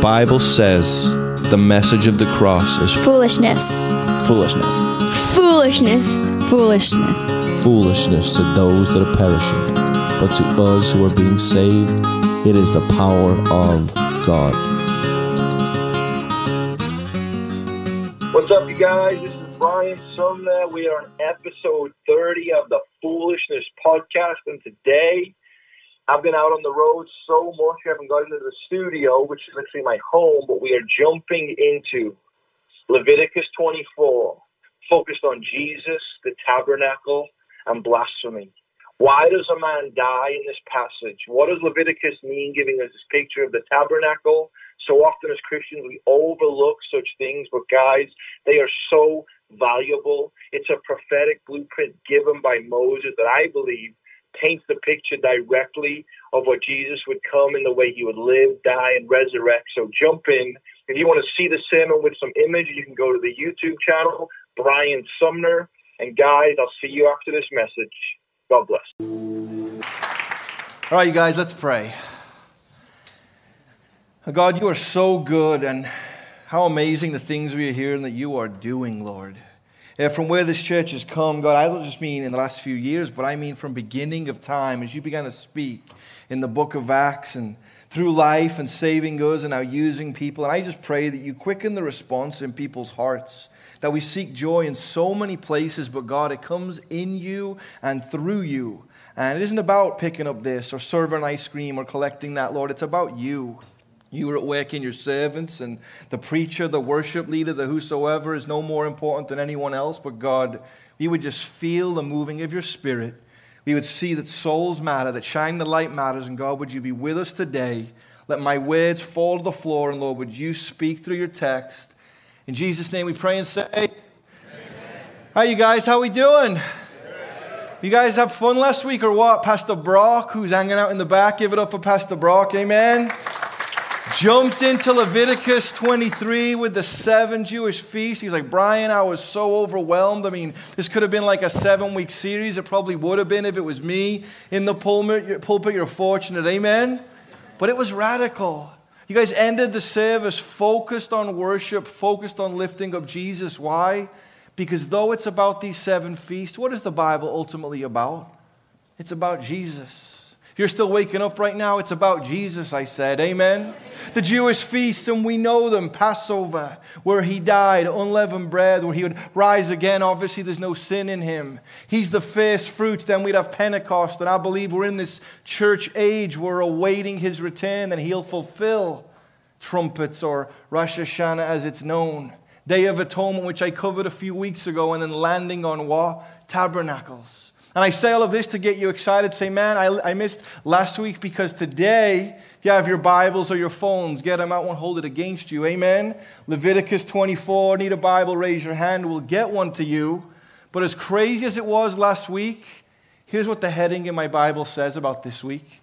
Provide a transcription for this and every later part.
Bible says the message of the cross is Foolishness. foolishness. Foolishness. Foolishness. Foolishness to those that are perishing, but to us who are being saved, it is the power of God. What's up, you guys? This is Brian Sumner. We are on episode 30 of the Foolishness podcast, and today I've been out on the road so much I haven't got into the studio, which is literally my home, but we are jumping into Leviticus 24, focused on Jesus, the tabernacle, and blasphemy. Why does a man die in this passage? What does Leviticus mean, giving us this picture of the tabernacle? So often as Christians, we overlook such things, but guys, they are so valuable. It's a prophetic blueprint given by Moses that I believe paints the picture directly of what Jesus would come in the way he would live, die, and resurrect. So jump in. If you want to see the sermon with some image, you can go to the YouTube channel, Brian Sumner. And guys, I'll see you after this message. God bless. All right, you guys, let's pray. God, you are so good, and how amazing the things we are hearing that you are doing, Lord. Yeah, from where this church has come, God, I don't just mean in the last few years, but I mean from beginning of time, as you began to speak in the book of Acts and through life and saving us and now using people. And I just pray that you quicken the response in people's hearts, that we seek joy in so many places, but God, it comes in you and through you. And it isn't about picking up this or serving ice cream or collecting that, Lord. It's about you. You at work in your servants, and the preacher, the worship leader, the whosoever is no more important than anyone else. But God, we would just feel the moving of your spirit. We would see that souls matter, that shining the light matters. And God, would you be with us today? Let my words fall to the floor, and Lord, would you speak through your text? In Jesus' name we pray and say, Amen. Hi, you guys. How we doing? You guys have fun last week or what? Pastor Brock, who's hanging out in the back, give it up for Pastor Brock. Amen. Jumped into Leviticus 23 with the seven Jewish feasts. He's like, Brian, I was so overwhelmed. I mean, this could have been like a seven week series. It probably would have been if it was me in the pulpit. You're fortunate. Amen. But it was radical. You guys ended the service focused on worship, focused on lifting up Jesus. Why? Because though it's about these seven feasts, what is the Bible ultimately about? It's about Jesus. If you're still waking up right now, it's about Jesus, I said. Amen. The Jewish feasts, and we know them Passover, where he died, unleavened bread, where he would rise again. Obviously, there's no sin in him. He's the first fruits. Then we'd have Pentecost, and I believe we're in this church age. We're awaiting his return, and he'll fulfill trumpets or Rosh Hashanah as it's known. Day of Atonement, which I covered a few weeks ago, and then landing on what? Tabernacles. And I say all of this to get you excited. Say, man, I, I missed last week because today, you have your Bibles or your phones, get them out, won't hold it against you. Amen. Leviticus 24, need a Bible, raise your hand. We'll get one to you. But as crazy as it was last week, here's what the heading in my Bible says about this week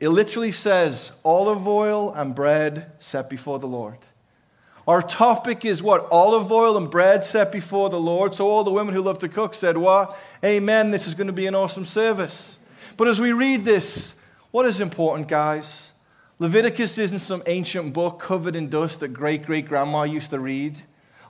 it literally says, olive oil and bread set before the Lord. Our topic is what? Olive oil and bread set before the Lord. So all the women who love to cook said, What? Amen. This is going to be an awesome service. But as we read this, what is important, guys? Leviticus isn't some ancient book covered in dust that great great grandma used to read.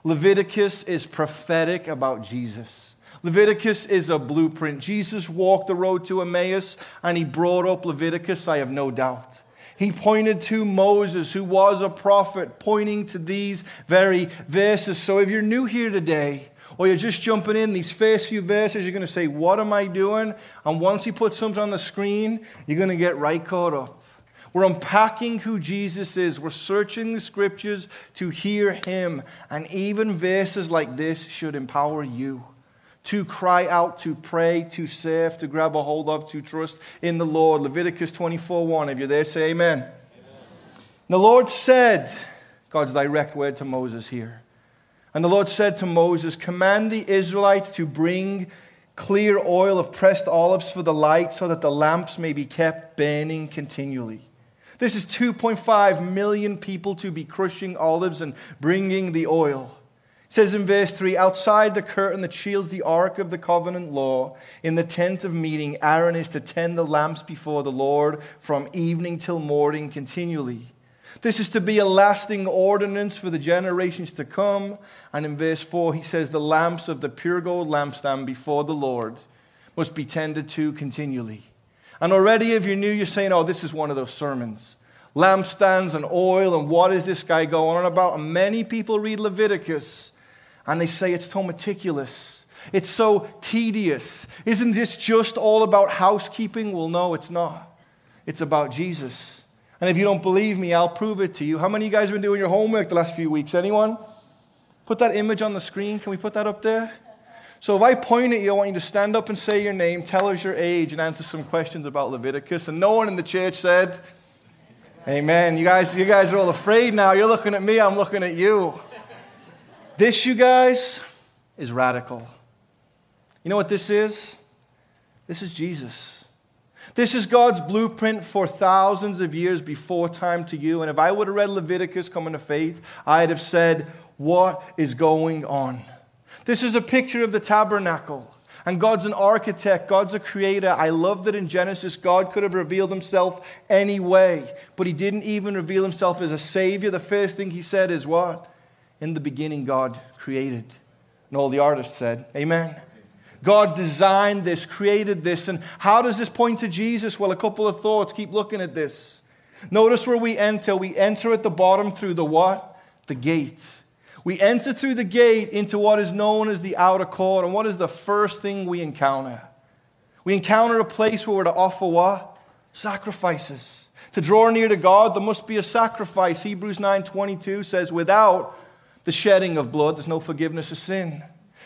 Leviticus is prophetic about Jesus. Leviticus is a blueprint. Jesus walked the road to Emmaus and he brought up Leviticus, I have no doubt. He pointed to Moses, who was a prophet, pointing to these very verses. So if you're new here today, or you're just jumping in these first few verses, you're going to say, What am I doing? And once he puts something on the screen, you're going to get right caught up. We're unpacking who Jesus is. We're searching the scriptures to hear him. And even verses like this should empower you to cry out, to pray, to serve, to grab a hold of, to trust in the Lord. Leviticus 24 1. If you're there, say amen. amen. The Lord said, God's direct word to Moses here. And the Lord said to Moses, Command the Israelites to bring clear oil of pressed olives for the light so that the lamps may be kept burning continually. This is 2.5 million people to be crushing olives and bringing the oil. It says in verse 3 outside the curtain that shields the ark of the covenant law, in the tent of meeting, Aaron is to tend the lamps before the Lord from evening till morning continually. This is to be a lasting ordinance for the generations to come. And in verse 4, he says, The lamps of the pure gold lampstand before the Lord must be tended to continually. And already, if you're new, you're saying, Oh, this is one of those sermons. Lampstands and oil, and what is this guy going on about? And many people read Leviticus and they say it's so meticulous. It's so tedious. Isn't this just all about housekeeping? Well, no, it's not. It's about Jesus. And if you don't believe me, I'll prove it to you. How many of you guys have been doing your homework the last few weeks? Anyone? Put that image on the screen. Can we put that up there? So if I point at you, I want you to stand up and say your name, tell us your age, and answer some questions about Leviticus. And no one in the church said, Amen. You guys, you guys are all afraid now. You're looking at me, I'm looking at you. This, you guys, is radical. You know what this is? This is Jesus. This is God's blueprint for thousands of years before time to you. And if I would have read Leviticus coming to faith, I'd have said, What is going on? This is a picture of the tabernacle. And God's an architect, God's a creator. I love that in Genesis, God could have revealed himself any way, but he didn't even reveal himself as a savior. The first thing he said is what? In the beginning, God created. And all the artists said, Amen. God designed this, created this. And how does this point to Jesus? Well, a couple of thoughts. Keep looking at this. Notice where we enter. We enter at the bottom through the what? The gate. We enter through the gate into what is known as the outer court. And what is the first thing we encounter? We encounter a place where we're to offer what? Sacrifices. To draw near to God, there must be a sacrifice. Hebrews 9:22 says, without the shedding of blood, there's no forgiveness of sin.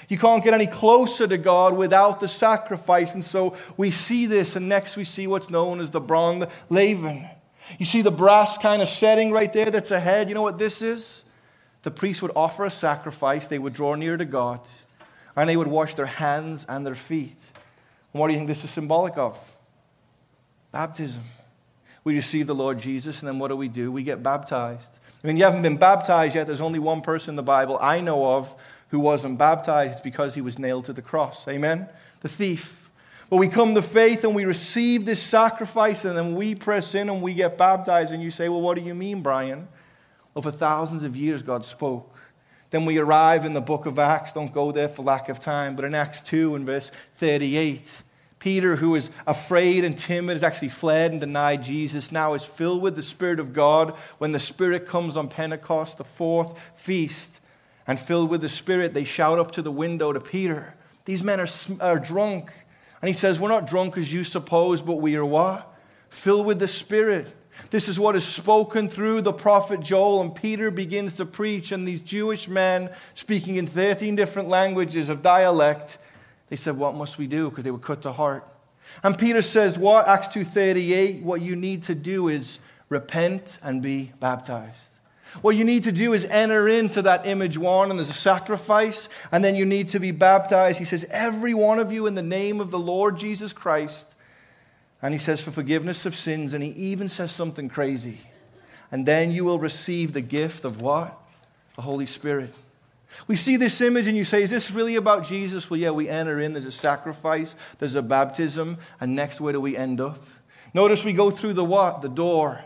You can't get any closer to God without the sacrifice. And so we see this, and next we see what's known as the bronze laver. You see the brass kind of setting right there that's ahead. You know what this is? The priest would offer a sacrifice, they would draw near to God, and they would wash their hands and their feet. And what do you think this is symbolic of? Baptism. We receive the Lord Jesus, and then what do we do? We get baptized. I mean, you haven't been baptized yet. There's only one person in the Bible I know of who wasn't baptized. It's because he was nailed to the cross. Amen? The thief. But we come to faith and we receive this sacrifice, and then we press in and we get baptized. And you say, Well, what do you mean, Brian? Well, for thousands of years, God spoke. Then we arrive in the book of Acts. Don't go there for lack of time. But in Acts 2, and verse 38, Peter, who is afraid and timid, has actually fled and denied Jesus, now is filled with the Spirit of God when the Spirit comes on Pentecost, the fourth feast. And filled with the Spirit, they shout up to the window to Peter, These men are, are drunk. And he says, We're not drunk as you suppose, but we are what? Filled with the Spirit. This is what is spoken through the prophet Joel, and Peter begins to preach, and these Jewish men, speaking in 13 different languages of dialect, they said, What must we do? Because they were cut to heart. And Peter says, What? Acts 2.38, what you need to do is repent and be baptized. What you need to do is enter into that image one, and there's a sacrifice, and then you need to be baptized. He says, Every one of you in the name of the Lord Jesus Christ. And he says, For forgiveness of sins. And he even says something crazy. And then you will receive the gift of what? The Holy Spirit. We see this image and you say, Is this really about Jesus? Well, yeah, we enter in, there's a sacrifice, there's a baptism, and next, where do we end up? Notice we go through the what? The door.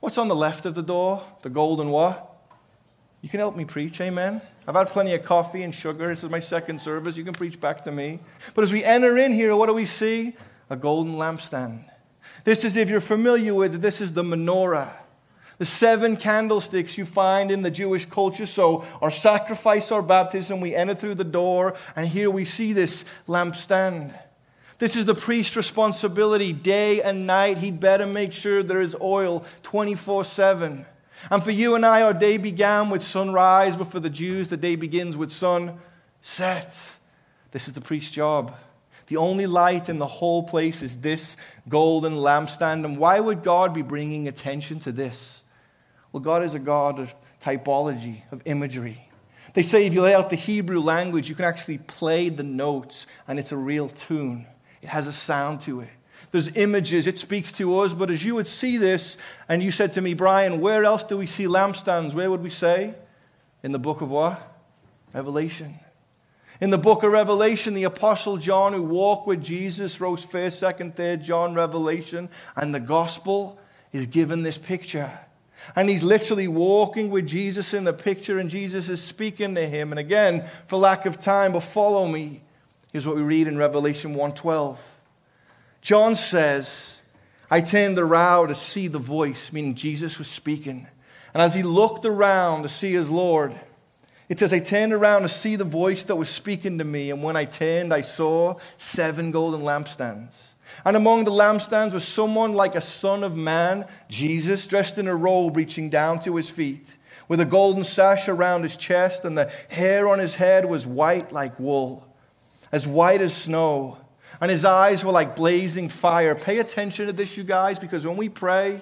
What's on the left of the door? The golden what? You can help me preach, amen? I've had plenty of coffee and sugar. This is my second service. You can preach back to me. But as we enter in here, what do we see? A golden lampstand. This is, if you're familiar with it, this is the menorah. The seven candlesticks you find in the Jewish culture. So, our sacrifice, our baptism, we enter through the door, and here we see this lampstand. This is the priest's responsibility day and night. He'd better make sure there is oil 24 7. And for you and I, our day began with sunrise, but for the Jews, the day begins with sunset. This is the priest's job. The only light in the whole place is this golden lampstand. And why would God be bringing attention to this? Well, God is a God of typology, of imagery. They say if you lay out the Hebrew language, you can actually play the notes, and it's a real tune. It has a sound to it. There's images, it speaks to us. But as you would see this, and you said to me, Brian, where else do we see lampstands? Where would we say? In the book of what? Revelation. In the book of Revelation, the Apostle John, who walked with Jesus, wrote 1st, 2nd, 3rd John, Revelation, and the gospel is given this picture. And he's literally walking with Jesus in the picture, and Jesus is speaking to him. And again, for lack of time, but follow me. Here's what we read in Revelation 1:12. John says, I turned around to see the voice, meaning Jesus was speaking. And as he looked around to see his Lord, it says, I turned around to see the voice that was speaking to me. And when I turned, I saw seven golden lampstands. And among the lampstands was someone like a son of man, Jesus, dressed in a robe reaching down to his feet, with a golden sash around his chest, and the hair on his head was white like wool, as white as snow. And his eyes were like blazing fire. Pay attention to this, you guys, because when we pray,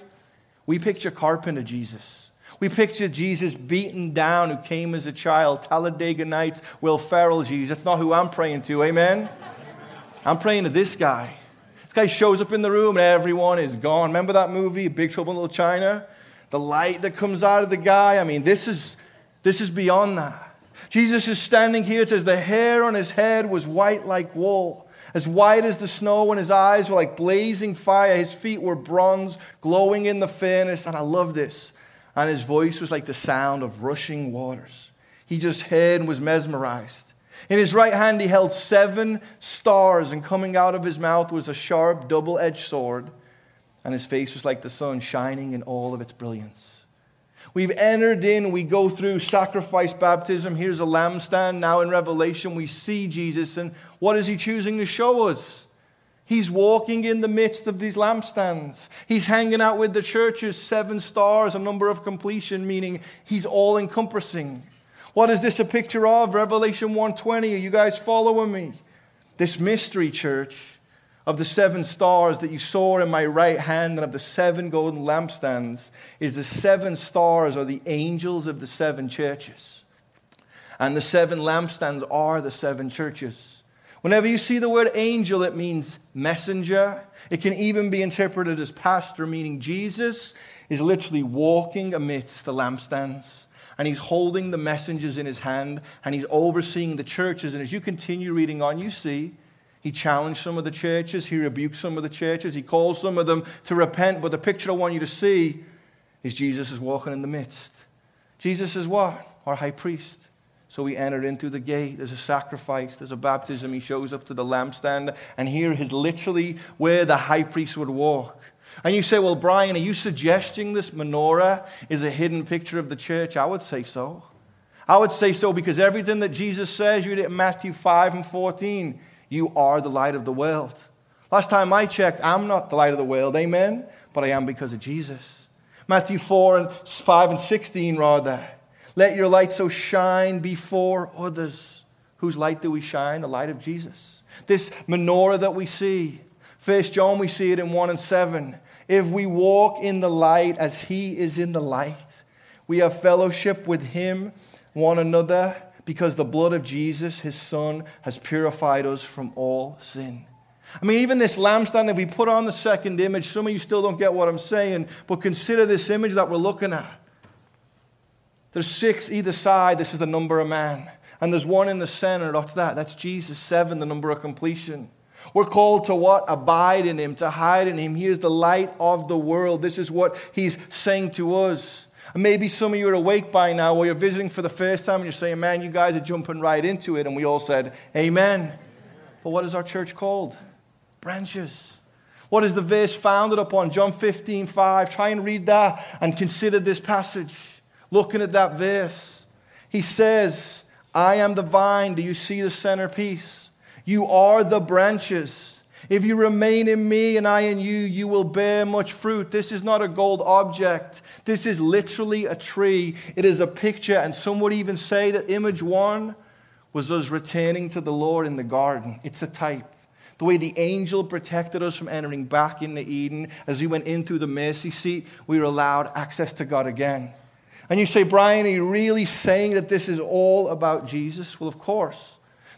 we picture carpenter Jesus. We picture Jesus beaten down who came as a child, Talladega Nights, Will Ferrell Jesus. That's not who I'm praying to, amen? I'm praying to this guy. Guy shows up in the room and everyone is gone. Remember that movie, Big Trouble in Little China? The light that comes out of the guy. I mean, this is, this is beyond that. Jesus is standing here. It says the hair on his head was white like wool, as white as the snow, and his eyes were like blazing fire. His feet were bronze, glowing in the furnace. And I love this and his voice was like the sound of rushing waters. He just heard and was mesmerized. In his right hand, he held seven stars, and coming out of his mouth was a sharp, double edged sword, and his face was like the sun shining in all of its brilliance. We've entered in, we go through sacrifice baptism. Here's a lampstand. Now in Revelation, we see Jesus, and what is he choosing to show us? He's walking in the midst of these lampstands. He's hanging out with the churches, seven stars, a number of completion, meaning he's all encompassing. What is this a picture of? Revelation 120. Are you guys following me? This mystery church of the seven stars that you saw in my right hand and of the seven golden lampstands is the seven stars are the angels of the seven churches. And the seven lampstands are the seven churches. Whenever you see the word angel, it means messenger. It can even be interpreted as pastor, meaning Jesus is literally walking amidst the lampstands and he's holding the messengers in his hand and he's overseeing the churches. And as you continue reading on, you see he challenged some of the churches, he rebuked some of the churches, he calls some of them to repent. But the picture I want you to see is Jesus is walking in the midst. Jesus is what? Our high priest. So we entered in through the gate. There's a sacrifice, there's a baptism. He shows up to the lampstand, and here is literally where the high priest would walk. And you say, Well, Brian, are you suggesting this menorah is a hidden picture of the church? I would say so. I would say so because everything that Jesus says, you read it in Matthew 5 and 14, you are the light of the world. Last time I checked, I'm not the light of the world, amen? But I am because of Jesus. Matthew 4 and 5 and 16, rather. Let your light so shine before others. Whose light do we shine? The light of Jesus. This menorah that we see. First John, we see it in 1 and 7. If we walk in the light as he is in the light, we have fellowship with him, one another, because the blood of Jesus, his son, has purified us from all sin. I mean, even this lampstand, if we put on the second image, some of you still don't get what I'm saying, but consider this image that we're looking at. There's six either side. This is the number of man. And there's one in the center. What's that? That's Jesus. Seven, the number of completion. We're called to what? Abide in Him, to hide in Him. He is the light of the world. This is what He's saying to us. Maybe some of you are awake by now, or you're visiting for the first time and you're saying, Man, you guys are jumping right into it. And we all said, Amen. But what is our church called? Branches. What is the verse founded upon? John 15, 5. Try and read that and consider this passage. Looking at that verse, he says, I am the vine. Do you see the centerpiece? You are the branches. If you remain in me and I in you, you will bear much fruit. This is not a gold object. This is literally a tree. It is a picture, and some would even say that image one was us returning to the Lord in the garden. It's a type. The way the angel protected us from entering back into Eden, as we went in through the mercy seat, we were allowed access to God again. And you say, Brian, are you really saying that this is all about Jesus? Well, of course.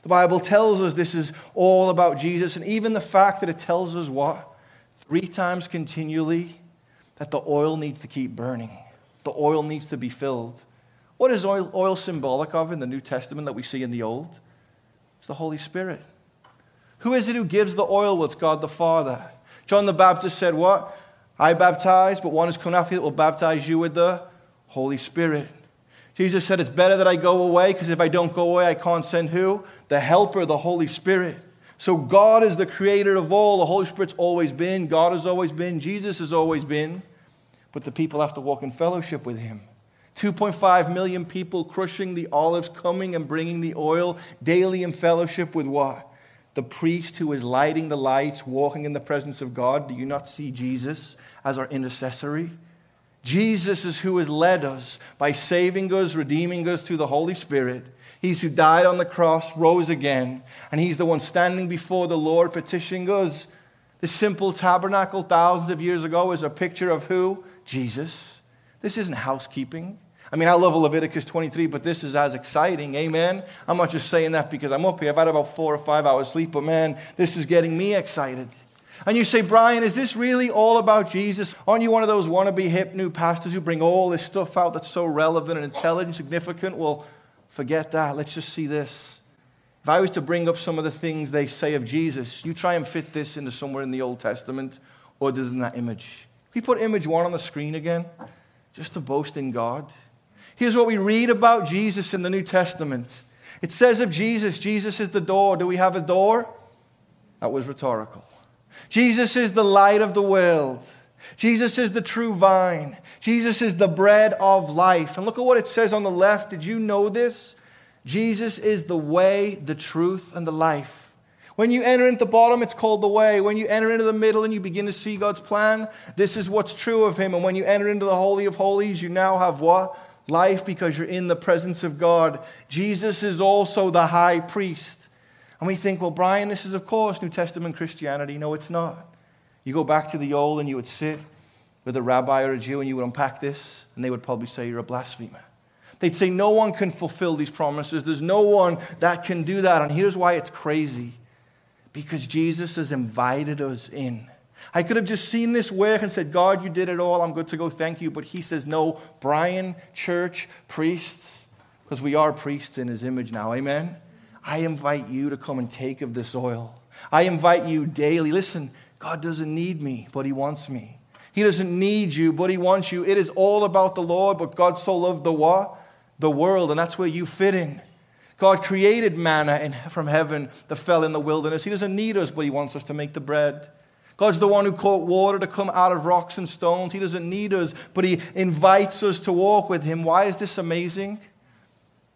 The Bible tells us this is all about Jesus. And even the fact that it tells us what? Three times continually that the oil needs to keep burning, the oil needs to be filled. What is oil, oil symbolic of in the New Testament that we see in the Old? It's the Holy Spirit. Who is it who gives the oil? Well, it's God the Father. John the Baptist said, What? I baptize, but one is coming after you that will baptize you with the Holy Spirit. Jesus said, It's better that I go away because if I don't go away, I can't send who? The Helper, the Holy Spirit. So God is the creator of all. The Holy Spirit's always been. God has always been. Jesus has always been. But the people have to walk in fellowship with Him. 2.5 million people crushing the olives, coming and bringing the oil daily in fellowship with what? The priest who is lighting the lights, walking in the presence of God. Do you not see Jesus as our intercessory? Jesus is who has led us by saving us, redeeming us through the Holy Spirit. He's who died on the cross, rose again, and He's the one standing before the Lord petitioning us. The simple tabernacle thousands of years ago is a picture of who? Jesus. This isn't housekeeping. I mean, I love Leviticus 23, but this is as exciting. Amen. I'm not just saying that because I'm up here. I've had about four or five hours sleep, but man, this is getting me excited. And you say, Brian, is this really all about Jesus? Aren't you one of those wannabe hip new pastors who bring all this stuff out that's so relevant and intelligent, significant? Well, forget that. Let's just see this. If I was to bring up some of the things they say of Jesus, you try and fit this into somewhere in the Old Testament other than that image. We put image one on the screen again, just to boast in God. Here's what we read about Jesus in the New Testament. It says of Jesus, Jesus is the door. Do we have a door? That was rhetorical. Jesus is the light of the world. Jesus is the true vine. Jesus is the bread of life. And look at what it says on the left. Did you know this? Jesus is the way, the truth, and the life. When you enter into the bottom, it's called the way. When you enter into the middle and you begin to see God's plan, this is what's true of Him. And when you enter into the Holy of Holies, you now have what? Life because you're in the presence of God. Jesus is also the high priest. And we think, well, Brian, this is, of course, New Testament Christianity. No, it's not. You go back to the old and you would sit with a rabbi or a Jew and you would unpack this, and they would probably say, You're a blasphemer. They'd say, No one can fulfill these promises. There's no one that can do that. And here's why it's crazy because Jesus has invited us in. I could have just seen this work and said, God, you did it all. I'm good to go. Thank you. But he says, No, Brian, church, priests, because we are priests in his image now. Amen. I invite you to come and take of this oil. I invite you daily. Listen, God doesn't need me, but He wants me. He doesn't need you, but He wants you. It is all about the Lord, but God so loved the what? The world, and that's where you fit in. God created manna in, from heaven that fell in the wilderness. He doesn't need us, but He wants us to make the bread. God's the one who caught water to come out of rocks and stones. He doesn't need us, but He invites us to walk with Him. Why is this amazing?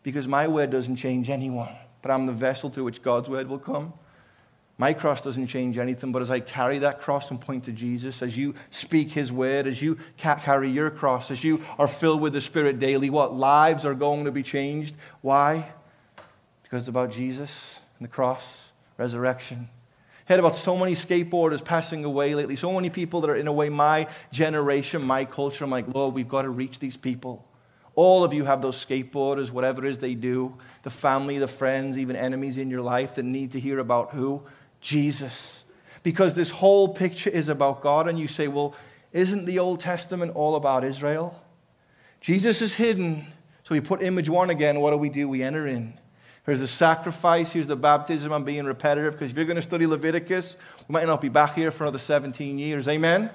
Because my word doesn't change anyone but I'm the vessel through which God's word will come. My cross doesn't change anything, but as I carry that cross and point to Jesus, as you speak his word, as you carry your cross, as you are filled with the Spirit daily, what lives are going to be changed? Why? Because it's about Jesus and the cross, resurrection. I Heard about so many skateboarders passing away lately, so many people that are in a way my generation, my culture. I'm like, Lord, we've got to reach these people. All of you have those skateboarders, whatever it is they do, the family, the friends, even enemies in your life that need to hear about who? Jesus. Because this whole picture is about God, and you say, well, isn't the Old Testament all about Israel? Jesus is hidden. So we put image one again. What do we do? We enter in. Here's the sacrifice. Here's the baptism. I'm being repetitive because if you're going to study Leviticus, we might not be back here for another 17 years. Amen?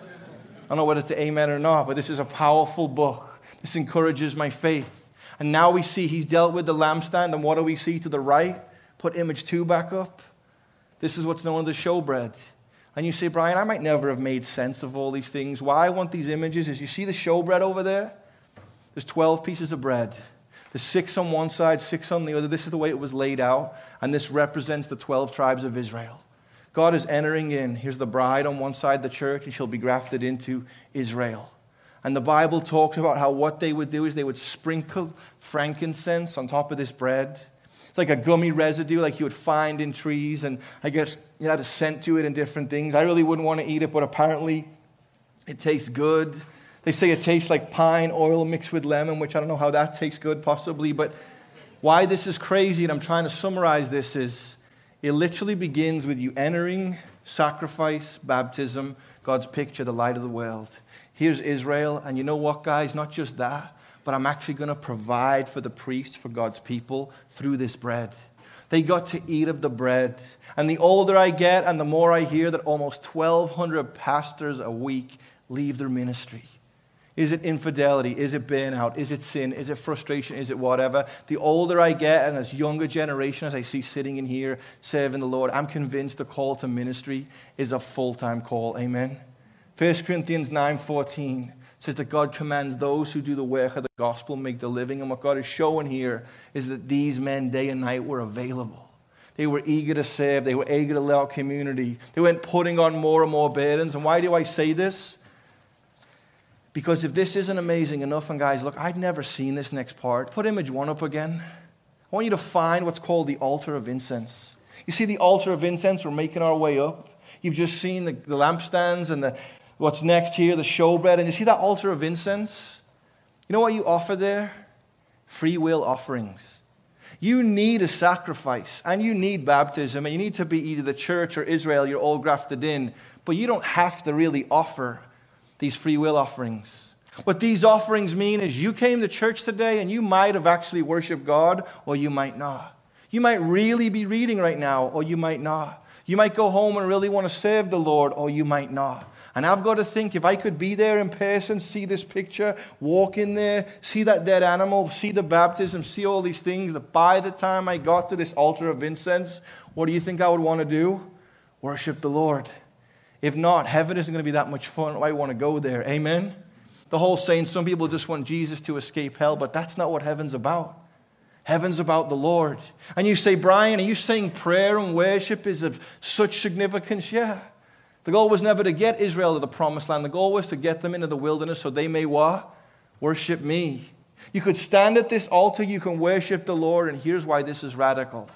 I don't know whether it's amen or not, but this is a powerful book. This encourages my faith. And now we see he's dealt with the lampstand, and what do we see to the right? Put image two back up. This is what's known as showbread. And you say, Brian, I might never have made sense of all these things. Why I want these images is you see the showbread over there? There's 12 pieces of bread. There's six on one side, six on the other. This is the way it was laid out. And this represents the 12 tribes of Israel. God is entering in. Here's the bride on one side, the church, and she'll be grafted into Israel. And the Bible talks about how what they would do is they would sprinkle frankincense on top of this bread. It's like a gummy residue like you would find in trees, and I guess you had a scent to it and different things. I really wouldn't want to eat it, but apparently it tastes good. They say it tastes like pine oil mixed with lemon, which I don't know how that tastes good, possibly. But why this is crazy, and I'm trying to summarize this, is it literally begins with you entering sacrifice, baptism, God's picture, the light of the world. Here's Israel. And you know what, guys? Not just that, but I'm actually going to provide for the priests, for God's people, through this bread. They got to eat of the bread. And the older I get and the more I hear that almost 1,200 pastors a week leave their ministry? Is it infidelity? Is it burnout? Is it sin? Is it frustration? Is it whatever? The older I get, and as younger generation, as I see sitting in here serving the Lord, I'm convinced the call to ministry is a full-time call. Amen. 1 Corinthians 9:14 says that God commands those who do the work of the gospel make the living. And what God is showing here is that these men, day and night, were available. They were eager to serve. They were eager to love community. They went putting on more and more burdens. And why do I say this? Because if this isn't amazing enough, and guys, look, I've never seen this next part. Put image one up again. I want you to find what's called the altar of incense. You see the altar of incense? We're making our way up. You've just seen the, the lampstands and the, what's next here, the showbread. And you see that altar of incense? You know what you offer there? Free will offerings. You need a sacrifice and you need baptism, and you need to be either the church or Israel, you're all grafted in, but you don't have to really offer these free will offerings. What these offerings mean is you came to church today and you might have actually worshiped God or you might not. You might really be reading right now or you might not. You might go home and really want to serve the Lord or you might not. And I've got to think if I could be there in person, see this picture, walk in there, see that dead animal, see the baptism, see all these things, that by the time I got to this altar of incense, what do you think I would want to do? Worship the Lord. If not, heaven isn't going to be that much fun. I want to go there. Amen? The whole saying, some people just want Jesus to escape hell, but that's not what heaven's about. Heaven's about the Lord. And you say, Brian, are you saying prayer and worship is of such significance? Yeah. The goal was never to get Israel to the promised land. The goal was to get them into the wilderness so they may what? Worship me. You could stand at this altar, you can worship the Lord, and here's why this is radical.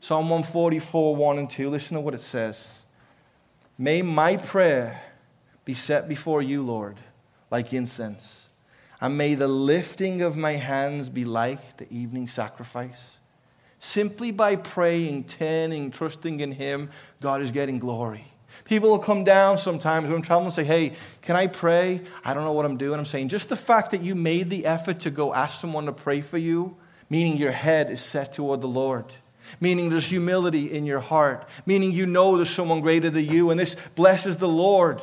Psalm 144, 1 and 2. Listen to what it says. May my prayer be set before you, Lord, like incense, and may the lifting of my hands be like the evening sacrifice. Simply by praying, turning, trusting in Him, God is getting glory. People will come down sometimes when I'm traveling and say, Hey, can I pray? I don't know what I'm doing. I'm saying, just the fact that you made the effort to go ask someone to pray for you, meaning your head is set toward the Lord meaning there's humility in your heart, meaning you know there's someone greater than you, and this blesses the Lord.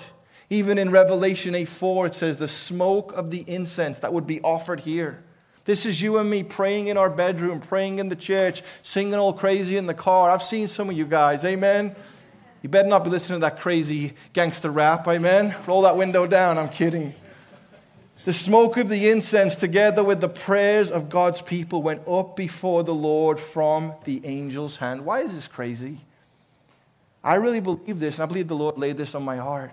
Even in Revelation 8 4, it says, The smoke of the incense that would be offered here. This is you and me praying in our bedroom, praying in the church, singing all crazy in the car. I've seen some of you guys, amen? You better not be listening to that crazy gangster rap, amen? Roll that window down, I'm kidding. The smoke of the incense, together with the prayers of God's people, went up before the Lord from the angel's hand. Why is this crazy? I really believe this, and I believe the Lord laid this on my heart.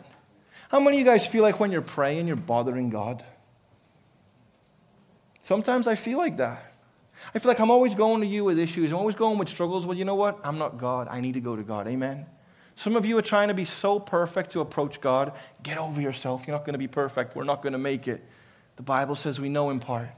How many of you guys feel like when you're praying, you're bothering God? Sometimes I feel like that. I feel like I'm always going to you with issues. I'm always going with struggles. Well, you know what? I'm not God. I need to go to God. Amen. Some of you are trying to be so perfect to approach God. Get over yourself. You're not going to be perfect. We're not going to make it. The Bible says we know in part.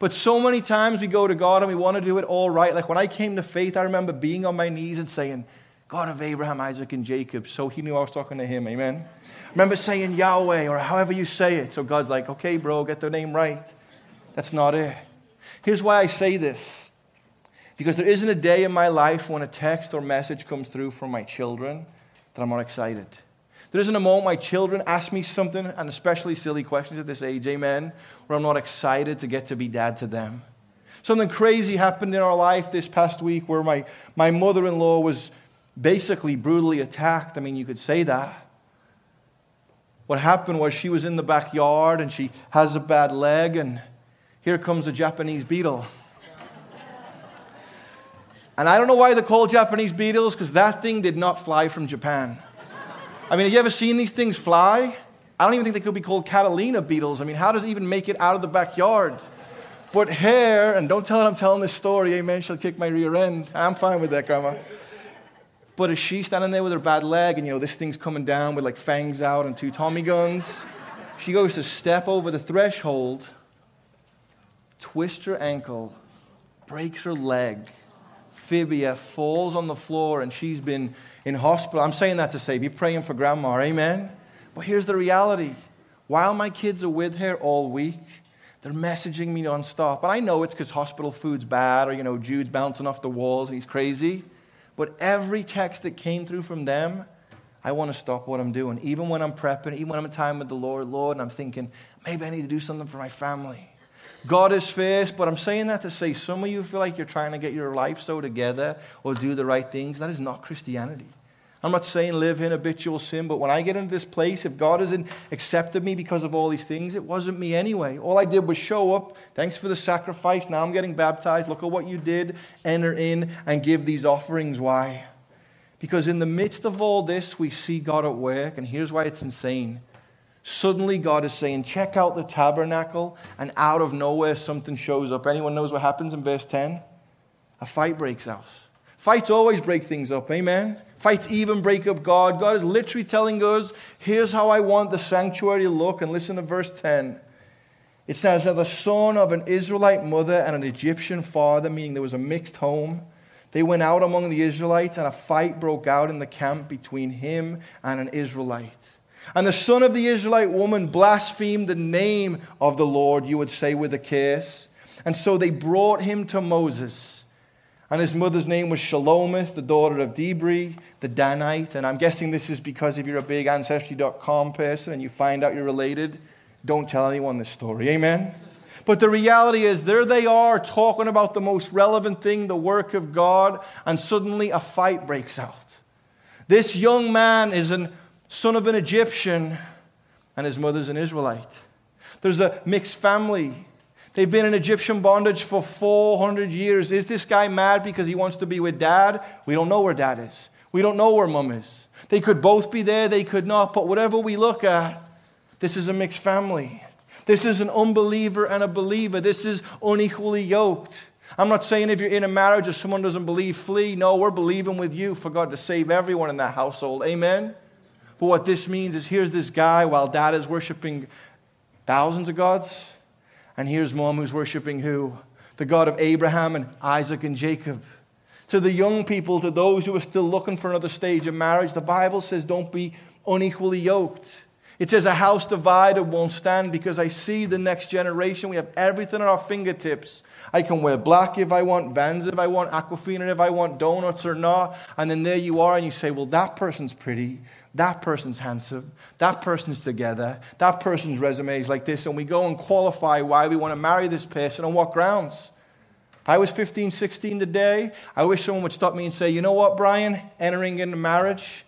But so many times we go to God and we want to do it all right. Like when I came to faith, I remember being on my knees and saying, God of Abraham, Isaac, and Jacob. So he knew I was talking to him. Amen. I remember saying Yahweh or however you say it. So God's like, okay, bro, get the name right. That's not it. Here's why I say this because there isn't a day in my life when a text or message comes through from my children that I'm not excited. There isn't a moment my children ask me something, and especially silly questions at this age, amen, where I'm not excited to get to be dad to them. Something crazy happened in our life this past week where my, my mother in law was basically brutally attacked. I mean, you could say that. What happened was she was in the backyard and she has a bad leg, and here comes a Japanese beetle. And I don't know why they call Japanese beetles, because that thing did not fly from Japan. I mean, have you ever seen these things fly? I don't even think they could be called Catalina beetles. I mean, how does it even make it out of the backyard? But hair, and don't tell her I'm telling this story, eh, amen, she'll kick my rear end. I'm fine with that, Grandma. But is she standing there with her bad leg, and you know, this thing's coming down with like fangs out and two Tommy guns? She goes to step over the threshold, twists her ankle, breaks her leg. Fibia falls on the floor, and she's been in hospital. I'm saying that to say, be praying for grandma, amen? But here's the reality while my kids are with her all week, they're messaging me nonstop. And I know it's because hospital food's bad or, you know, Jude's bouncing off the walls and he's crazy. But every text that came through from them, I want to stop what I'm doing. Even when I'm prepping, even when I'm in time with the Lord, Lord, and I'm thinking, maybe I need to do something for my family. God is first, but I'm saying that to say some of you feel like you're trying to get your life so together or do the right things. That is not Christianity. I'm not saying live in habitual sin, but when I get into this place, if God hasn't accepted me because of all these things, it wasn't me anyway. All I did was show up. Thanks for the sacrifice. Now I'm getting baptized. Look at what you did. Enter in and give these offerings. Why? Because in the midst of all this, we see God at work, and here's why it's insane. Suddenly, God is saying, Check out the tabernacle, and out of nowhere, something shows up. Anyone knows what happens in verse 10? A fight breaks out. Fights always break things up, amen? Fights even break up God. God is literally telling us, here's how I want the sanctuary to look. And listen to verse 10. It says that the son of an Israelite mother and an Egyptian father, meaning there was a mixed home, they went out among the Israelites, and a fight broke out in the camp between him and an Israelite. And the son of the Israelite woman blasphemed the name of the Lord, you would say, with a curse. And so they brought him to Moses. And his mother's name was Shelomith, the daughter of Dibri, the Danite. And I'm guessing this is because if you're a big Ancestry.com person and you find out you're related, don't tell anyone this story. Amen? But the reality is, there they are talking about the most relevant thing, the work of God, and suddenly a fight breaks out. This young man is a son of an Egyptian, and his mother's an Israelite. There's a mixed family. They've been in Egyptian bondage for 400 years. Is this guy mad because he wants to be with dad? We don't know where dad is. We don't know where mom is. They could both be there, they could not. But whatever we look at, this is a mixed family. This is an unbeliever and a believer. This is unequally yoked. I'm not saying if you're in a marriage or someone doesn't believe, flee. No, we're believing with you for God to save everyone in that household. Amen? But what this means is here's this guy while dad is worshiping thousands of gods and here's mom who's worshiping who? The God of Abraham and Isaac and Jacob. To the young people, to those who are still looking for another stage of marriage, the Bible says don't be unequally yoked. It says a house divided won't stand because I see the next generation. We have everything at our fingertips. I can wear black if I want, Vans if I want, Aquafina if I want, donuts or not. And then there you are, and you say, Well, that person's pretty. That person's handsome. That person's together. That person's resume is like this. And we go and qualify why we want to marry this person on what grounds. If I was 15, 16 today, I wish someone would stop me and say, You know what, Brian? Entering into marriage,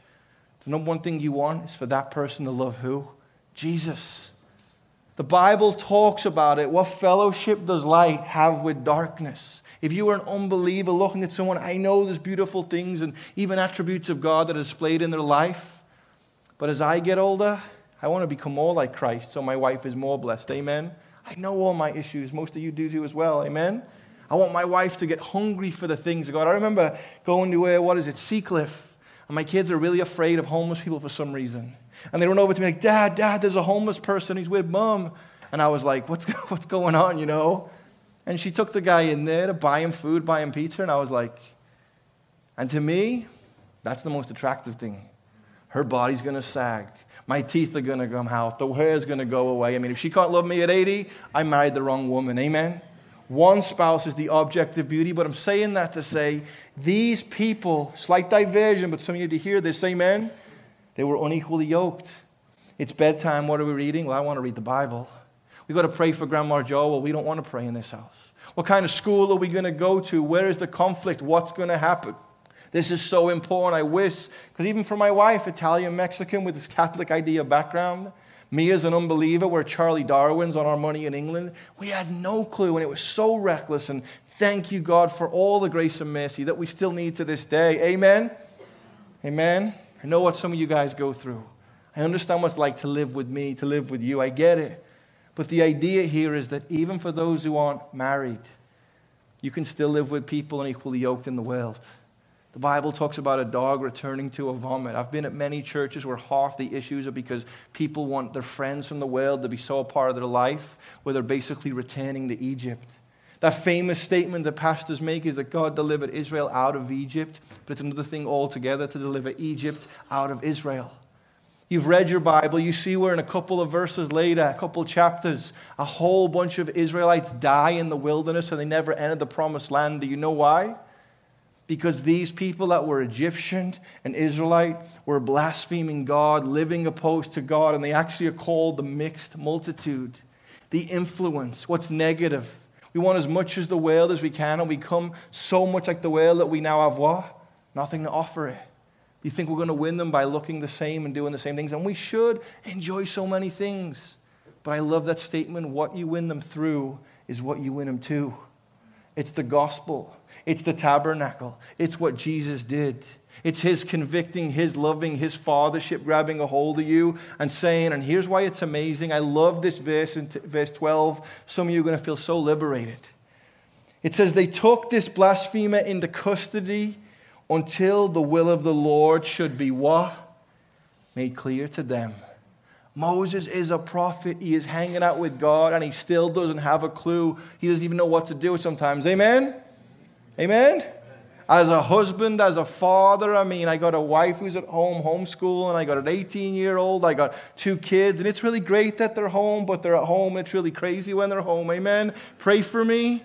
the number one thing you want is for that person to love who? Jesus. The Bible talks about it. What fellowship does light have with darkness? If you are an unbeliever looking at someone, I know there's beautiful things and even attributes of God that are displayed in their life. But as I get older, I want to become more like Christ so my wife is more blessed. Amen. I know all my issues. Most of you do too as well. Amen. I want my wife to get hungry for the things of God. I remember going to, uh, what is it, Seacliff, and my kids are really afraid of homeless people for some reason. And they run over to me like, Dad, Dad, there's a homeless person. He's with mom. And I was like, what's, what's going on, you know? And she took the guy in there to buy him food, buy him pizza. And I was like, and to me, that's the most attractive thing her body's going to sag. My teeth are going to come out. The hair's going to go away. I mean, if she can't love me at 80, I married the wrong woman. Amen? One spouse is the object of beauty, but I'm saying that to say these people, slight diversion, but some of you to hear this, amen? They were unequally yoked. It's bedtime. What are we reading? Well, I want to read the Bible. We've got to pray for Grandma Joe. Well, we don't want to pray in this house. What kind of school are we going to go to? Where is the conflict? What's going to happen? This is so important. I wish, because even for my wife, Italian Mexican with this Catholic idea background, me as an unbeliever, where Charlie Darwin's on our money in England, we had no clue, and it was so reckless. And thank you, God, for all the grace and mercy that we still need to this day. Amen. Amen. I know what some of you guys go through. I understand what it's like to live with me, to live with you. I get it. But the idea here is that even for those who aren't married, you can still live with people unequally yoked in the world. The Bible talks about a dog returning to a vomit. I've been at many churches where half the issues are because people want their friends from the world to be so a part of their life, where they're basically returning to Egypt. That famous statement that pastors make is that God delivered Israel out of Egypt, but it's another thing altogether to deliver Egypt out of Israel. You've read your Bible, you see where in a couple of verses later, a couple chapters, a whole bunch of Israelites die in the wilderness and they never entered the promised land. Do you know why? Because these people that were Egyptian and Israelite were blaspheming God, living opposed to God, and they actually are called the mixed multitude. The influence, what's negative. We want as much as the world as we can, and we come so much like the world that we now have what? Nothing to offer it. You think we're going to win them by looking the same and doing the same things, and we should enjoy so many things. But I love that statement what you win them through is what you win them to. It's the gospel. It's the tabernacle. It's what Jesus did. It's His convicting, His loving, His fathership grabbing a hold of you and saying, and here's why it's amazing. I love this verse in t- verse 12. Some of you are going to feel so liberated. It says, They took this blasphemer into custody until the will of the Lord should be what? Made clear to them. Moses is a prophet. He is hanging out with God and he still doesn't have a clue. He doesn't even know what to do sometimes. Amen? Amen? As a husband, as a father, I mean, I got a wife who's at home homeschooling. I got an 18 year old. I got two kids. And it's really great that they're home, but they're at home. It's really crazy when they're home. Amen? Pray for me.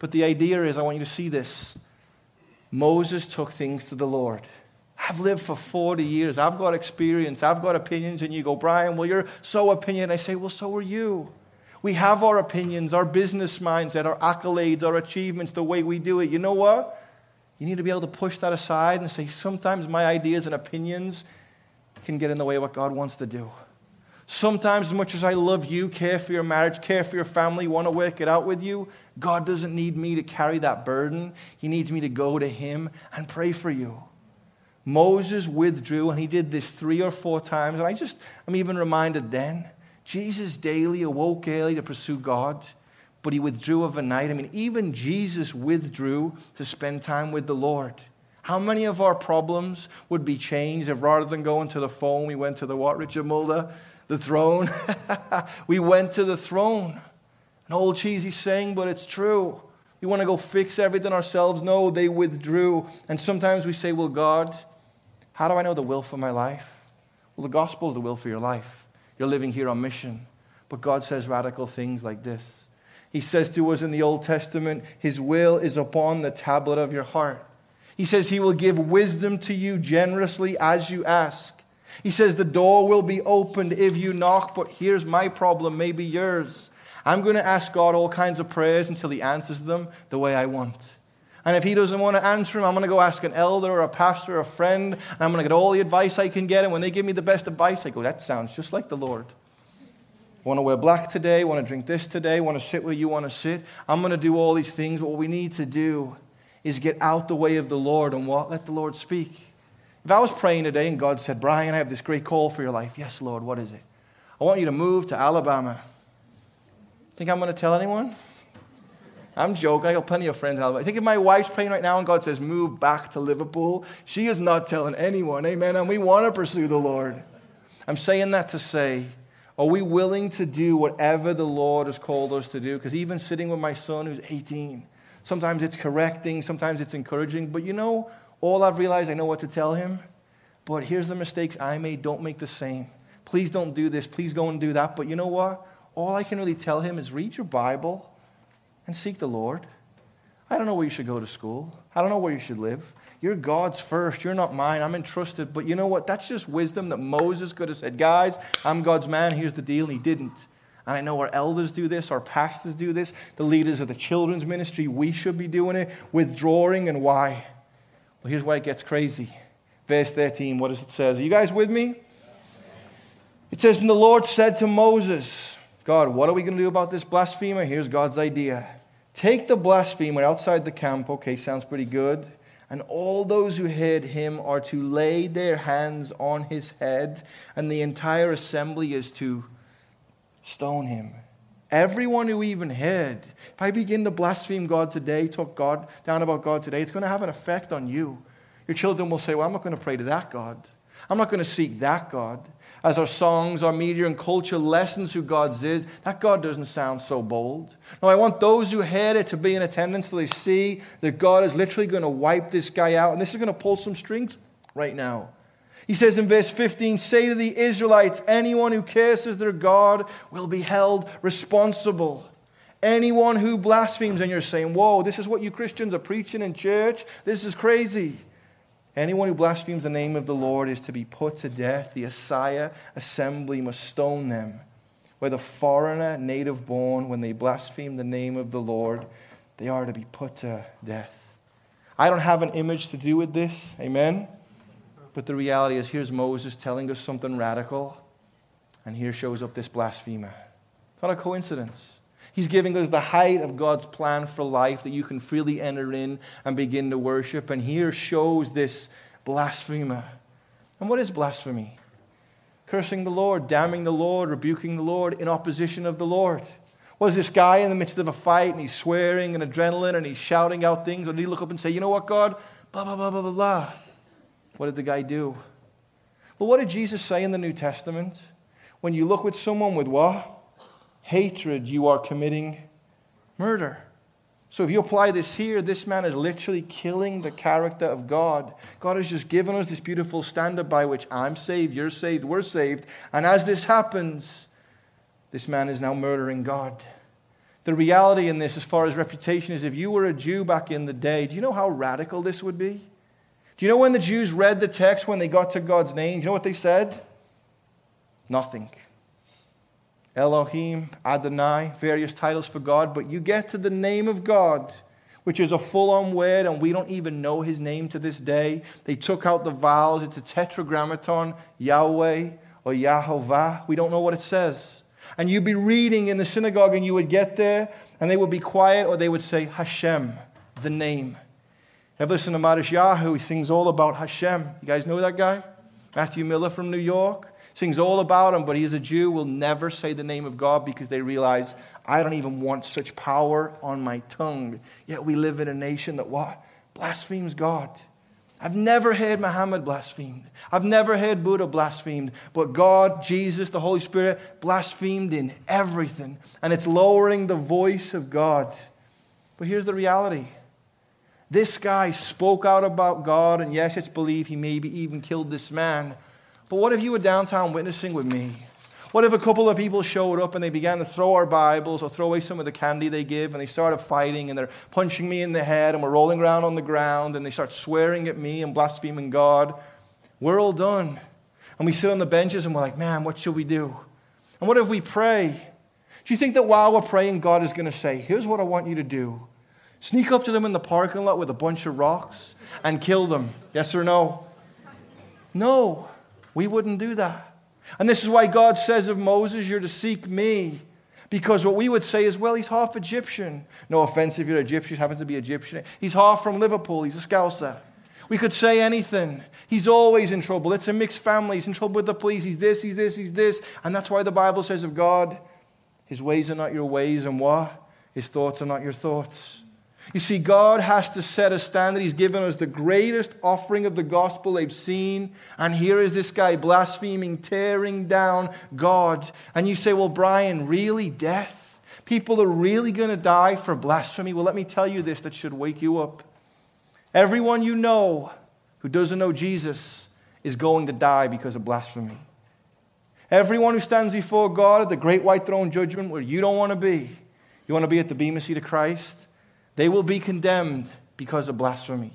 But the idea is, I want you to see this. Moses took things to the Lord. I've lived for 40 years. I've got experience. I've got opinions. And you go, Brian, well, you're so opinion. I say, well, so are you. We have our opinions, our business mindset, our accolades, our achievements, the way we do it. You know what? You need to be able to push that aside and say, sometimes my ideas and opinions can get in the way of what God wants to do. Sometimes, as much as I love you, care for your marriage, care for your family, want to work it out with you, God doesn't need me to carry that burden. He needs me to go to Him and pray for you. Moses withdrew, and he did this three or four times. And I just, I'm even reminded then Jesus daily awoke early to pursue God, but he withdrew overnight. I mean, even Jesus withdrew to spend time with the Lord. How many of our problems would be changed if rather than going to the phone, we went to the what, Richard Mulder? The throne. we went to the throne. An old cheesy saying, but it's true. We want to go fix everything ourselves. No, they withdrew. And sometimes we say, Well, God, how do I know the will for my life? Well, the gospel is the will for your life. You're living here on mission. But God says radical things like this. He says to us in the Old Testament, His will is upon the tablet of your heart. He says He will give wisdom to you generously as you ask. He says the door will be opened if you knock, but here's my problem, maybe yours. I'm going to ask God all kinds of prayers until He answers them the way I want. And if he doesn't want to answer them, I'm going to go ask an elder or a pastor or a friend, and I'm going to get all the advice I can get. And when they give me the best advice, I go, that sounds just like the Lord. Want to wear black today, want to drink this today, want to sit where you want to sit. I'm going to do all these things. But what we need to do is get out the way of the Lord and what? Let the Lord speak. If I was praying today and God said, Brian, I have this great call for your life. Yes, Lord, what is it? I want you to move to Alabama. Think I'm going to tell anyone? I'm joking. I got plenty of friends in Alabama. I think if my wife's praying right now and God says, move back to Liverpool, she is not telling anyone. Amen. And we want to pursue the Lord. I'm saying that to say, are we willing to do whatever the Lord has called us to do? Because even sitting with my son who's 18, sometimes it's correcting, sometimes it's encouraging. But you know, all I've realized, I know what to tell him. But here's the mistakes I made. Don't make the same. Please don't do this. Please go and do that. But you know what? All I can really tell him is read your Bible and seek the Lord. I don't know where you should go to school. I don't know where you should live. You're God's first. You're not mine. I'm entrusted. But you know what? That's just wisdom that Moses could have said, Guys, I'm God's man. Here's the deal. And he didn't. And I know our elders do this, our pastors do this, the leaders of the children's ministry, we should be doing it, withdrawing. And why? Well, here's why it gets crazy. Verse 13, what does it say? Are you guys with me? It says, And the Lord said to Moses, God, what are we going to do about this blasphemer? Here's God's idea take the blasphemer outside the camp. Okay, sounds pretty good. And all those who heard him are to lay their hands on his head, and the entire assembly is to stone him. Everyone who even heard. If I begin to blaspheme God today, talk God down about God today, it's going to have an effect on you. Your children will say, Well, I'm not going to pray to that God. I'm not going to seek that God as our songs, our media, and culture lessens who God's is, that God doesn't sound so bold. No, I want those who heard it to be in attendance so they see that God is literally going to wipe this guy out. And this is going to pull some strings right now. He says in verse 15, Say to the Israelites, anyone who curses their God will be held responsible. Anyone who blasphemes, and you're saying, Whoa, this is what you Christians are preaching in church? This is crazy. Anyone who blasphemes the name of the Lord is to be put to death. The Assiah assembly must stone them. Whether foreigner, native born, when they blaspheme the name of the Lord, they are to be put to death. I don't have an image to do with this, amen? But the reality is, here's Moses telling us something radical, and here shows up this blasphemer. It's not a coincidence. He's giving us the height of God's plan for life that you can freely enter in and begin to worship. And here shows this blasphemer. And what is blasphemy? Cursing the Lord, damning the Lord, rebuking the Lord in opposition of the Lord. Was this guy in the midst of a fight and he's swearing and adrenaline and he's shouting out things? Or did he look up and say, You know what, God? Blah, blah, blah, blah, blah, blah. What did the guy do? Well, what did Jesus say in the New Testament? When you look with someone with what? Hatred, you are committing murder. So if you apply this here, this man is literally killing the character of God. God has just given us this beautiful standard by which I'm saved, you're saved, we're saved. And as this happens, this man is now murdering God. The reality in this, as far as reputation, is if you were a Jew back in the day, do you know how radical this would be? Do you know when the Jews read the text when they got to God's name? Do you know what they said? Nothing. Elohim, Adonai, various titles for God, but you get to the name of God, which is a full on word, and we don't even know his name to this day. They took out the vowels, it's a tetragrammaton, Yahweh or Yahovah. We don't know what it says. And you'd be reading in the synagogue, and you would get there, and they would be quiet, or they would say Hashem, the name. Ever listen to Matisyahu? He sings all about Hashem. You guys know that guy? Matthew Miller from New York sings all about him, but he's a Jew, will never say the name of God because they realize, I don't even want such power on my tongue. Yet we live in a nation that what? Blasphemes God. I've never heard Muhammad blasphemed. I've never heard Buddha blasphemed. But God, Jesus, the Holy Spirit blasphemed in everything. And it's lowering the voice of God. But here's the reality this guy spoke out about God, and yes, it's believed he maybe even killed this man. But what if you were downtown witnessing with me? What if a couple of people showed up and they began to throw our Bibles or throw away some of the candy they give and they started fighting and they're punching me in the head and we're rolling around on the ground and they start swearing at me and blaspheming God? We're all done. And we sit on the benches and we're like, man, what should we do? And what if we pray? Do you think that while we're praying, God is going to say, here's what I want you to do? Sneak up to them in the parking lot with a bunch of rocks and kill them? Yes or no? No. We wouldn't do that. And this is why God says of Moses, You're to seek me. Because what we would say is, well, he's half Egyptian. No offense if you're Egyptian, happens to be Egyptian. He's half from Liverpool. He's a Scouser. We could say anything. He's always in trouble. It's a mixed family. He's in trouble with the police. He's this, he's this, he's this. And that's why the Bible says of God, his ways are not your ways, and what? His thoughts are not your thoughts. You see, God has to set a standard. He's given us the greatest offering of the gospel they've seen. And here is this guy blaspheming, tearing down God. And you say, Well, Brian, really? Death? People are really going to die for blasphemy? Well, let me tell you this that should wake you up. Everyone you know who doesn't know Jesus is going to die because of blasphemy. Everyone who stands before God at the great white throne judgment where you don't want to be, you want to be at the Bema seat of Christ they will be condemned because of blasphemy.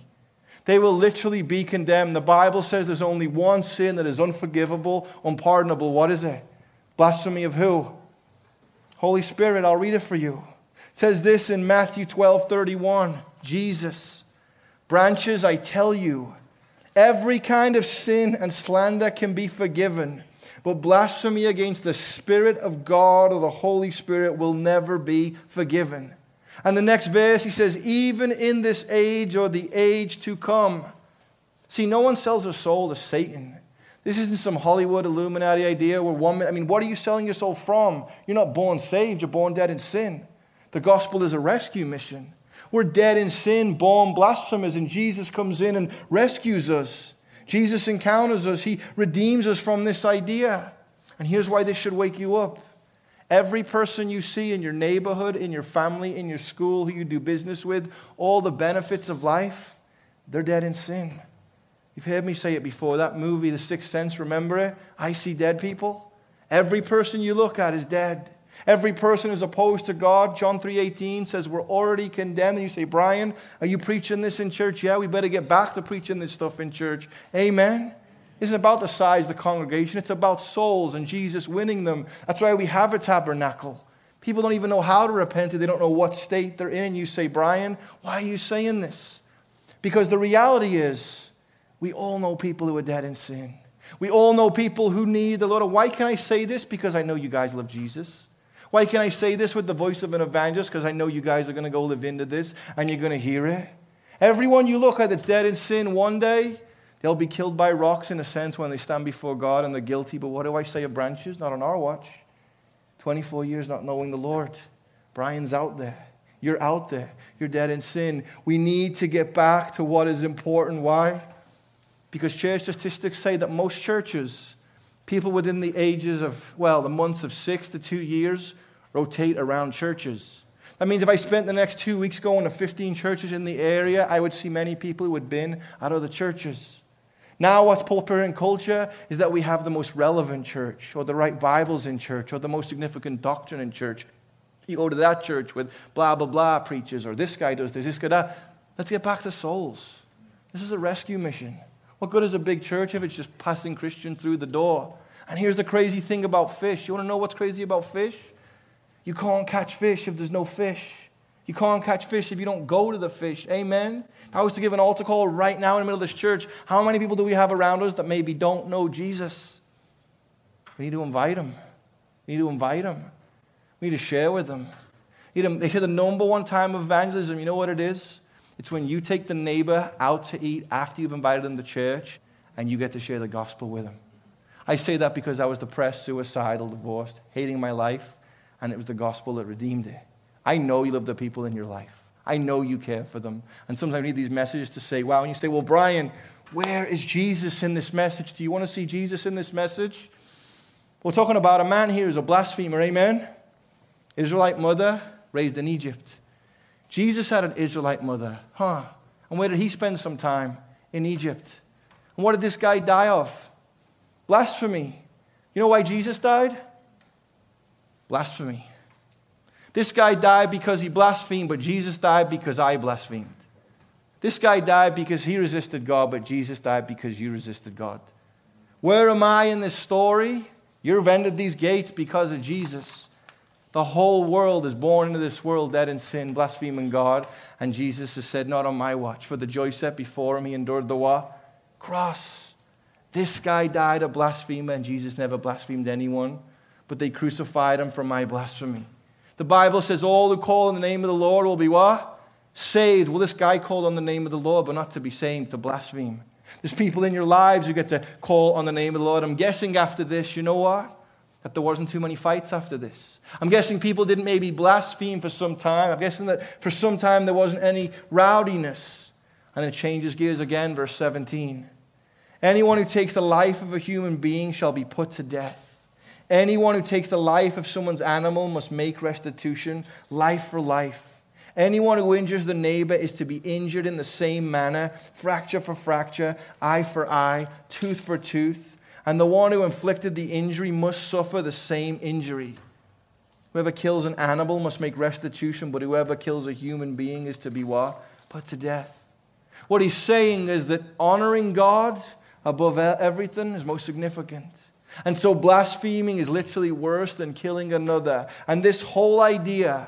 They will literally be condemned. The Bible says there's only one sin that is unforgivable, unpardonable. What is it? Blasphemy of who? Holy Spirit, I'll read it for you. It says this in Matthew 12 31. Jesus, branches, I tell you, every kind of sin and slander can be forgiven, but blasphemy against the Spirit of God or the Holy Spirit will never be forgiven. And the next verse, he says, even in this age or the age to come. See, no one sells their soul to Satan. This isn't some Hollywood Illuminati idea where one, I mean, what are you selling your soul from? You're not born saved, you're born dead in sin. The gospel is a rescue mission. We're dead in sin, born blasphemers, and Jesus comes in and rescues us. Jesus encounters us, He redeems us from this idea. And here's why this should wake you up. Every person you see in your neighborhood, in your family, in your school, who you do business with, all the benefits of life, they're dead in sin. You've heard me say it before. That movie, The Sixth Sense, remember it? I see dead people. Every person you look at is dead. Every person is opposed to God, John 3:18 says we're already condemned. And you say, "Brian, are you preaching this in church?" Yeah, we better get back to preaching this stuff in church. Amen. Isn't about the size of the congregation, it's about souls and Jesus winning them. That's why we have a tabernacle. People don't even know how to repent, they don't know what state they're in. You say, Brian, why are you saying this? Because the reality is, we all know people who are dead in sin. We all know people who need the Lord. Why can I say this? Because I know you guys love Jesus. Why can I say this with the voice of an evangelist? Because I know you guys are going to go live into this and you're going to hear it. Everyone you look at that's dead in sin, one day they'll be killed by rocks in a sense when they stand before God and they're guilty. But what do I say of branches? Not on our watch. 24 years not knowing the Lord. Brian's out there. You're out there. You're dead in sin. We need to get back to what is important. Why? Because church statistics say that most churches People within the ages of, well, the months of six to two years rotate around churches. That means if I spent the next two weeks going to 15 churches in the area, I would see many people who had been out of the churches. Now, what's popular in culture is that we have the most relevant church, or the right Bibles in church, or the most significant doctrine in church. You go to that church with blah, blah, blah preachers, or this guy does this, this guy that. Let's get back to souls. This is a rescue mission. What good is a big church if it's just passing Christians through the door? And here's the crazy thing about fish. You want to know what's crazy about fish? You can't catch fish if there's no fish. You can't catch fish if you don't go to the fish. Amen. If I was to give an altar call right now in the middle of this church, how many people do we have around us that maybe don't know Jesus? We need to invite them. We need to invite them. We need to share with them. They say the number one time of evangelism, you know what it is? It's when you take the neighbor out to eat after you've invited them to church and you get to share the gospel with them. I say that because I was depressed, suicidal, divorced, hating my life, and it was the gospel that redeemed it. I know you love the people in your life. I know you care for them. And sometimes I need these messages to say, wow, and you say, well, Brian, where is Jesus in this message? Do you want to see Jesus in this message? We're talking about a man here who's a blasphemer, amen? Israelite mother raised in Egypt. Jesus had an Israelite mother, huh? And where did he spend some time? In Egypt. And what did this guy die of? Blasphemy. You know why Jesus died? Blasphemy. This guy died because he blasphemed, but Jesus died because I blasphemed. This guy died because he resisted God, but Jesus died because you resisted God. Where am I in this story? You've entered these gates because of Jesus. The whole world is born into this world dead in sin, blaspheming God. And Jesus has said, Not on my watch. For the joy set before him, he endured the what? Cross. This guy died a blasphemer, and Jesus never blasphemed anyone, but they crucified him for my blasphemy. The Bible says, All who call on the name of the Lord will be what? Saved. Well, this guy called on the name of the Lord, but not to be saved, to blaspheme. There's people in your lives who get to call on the name of the Lord. I'm guessing after this, you know what? that there wasn't too many fights after this. I'm guessing people didn't maybe blaspheme for some time. I'm guessing that for some time there wasn't any rowdiness. And it changes gears again, verse 17. Anyone who takes the life of a human being shall be put to death. Anyone who takes the life of someone's animal must make restitution, life for life. Anyone who injures the neighbor is to be injured in the same manner, fracture for fracture, eye for eye, tooth for tooth and the one who inflicted the injury must suffer the same injury. Whoever kills an animal must make restitution, but whoever kills a human being is to be what? Put to death. What he's saying is that honoring God above everything is most significant. And so blaspheming is literally worse than killing another. And this whole idea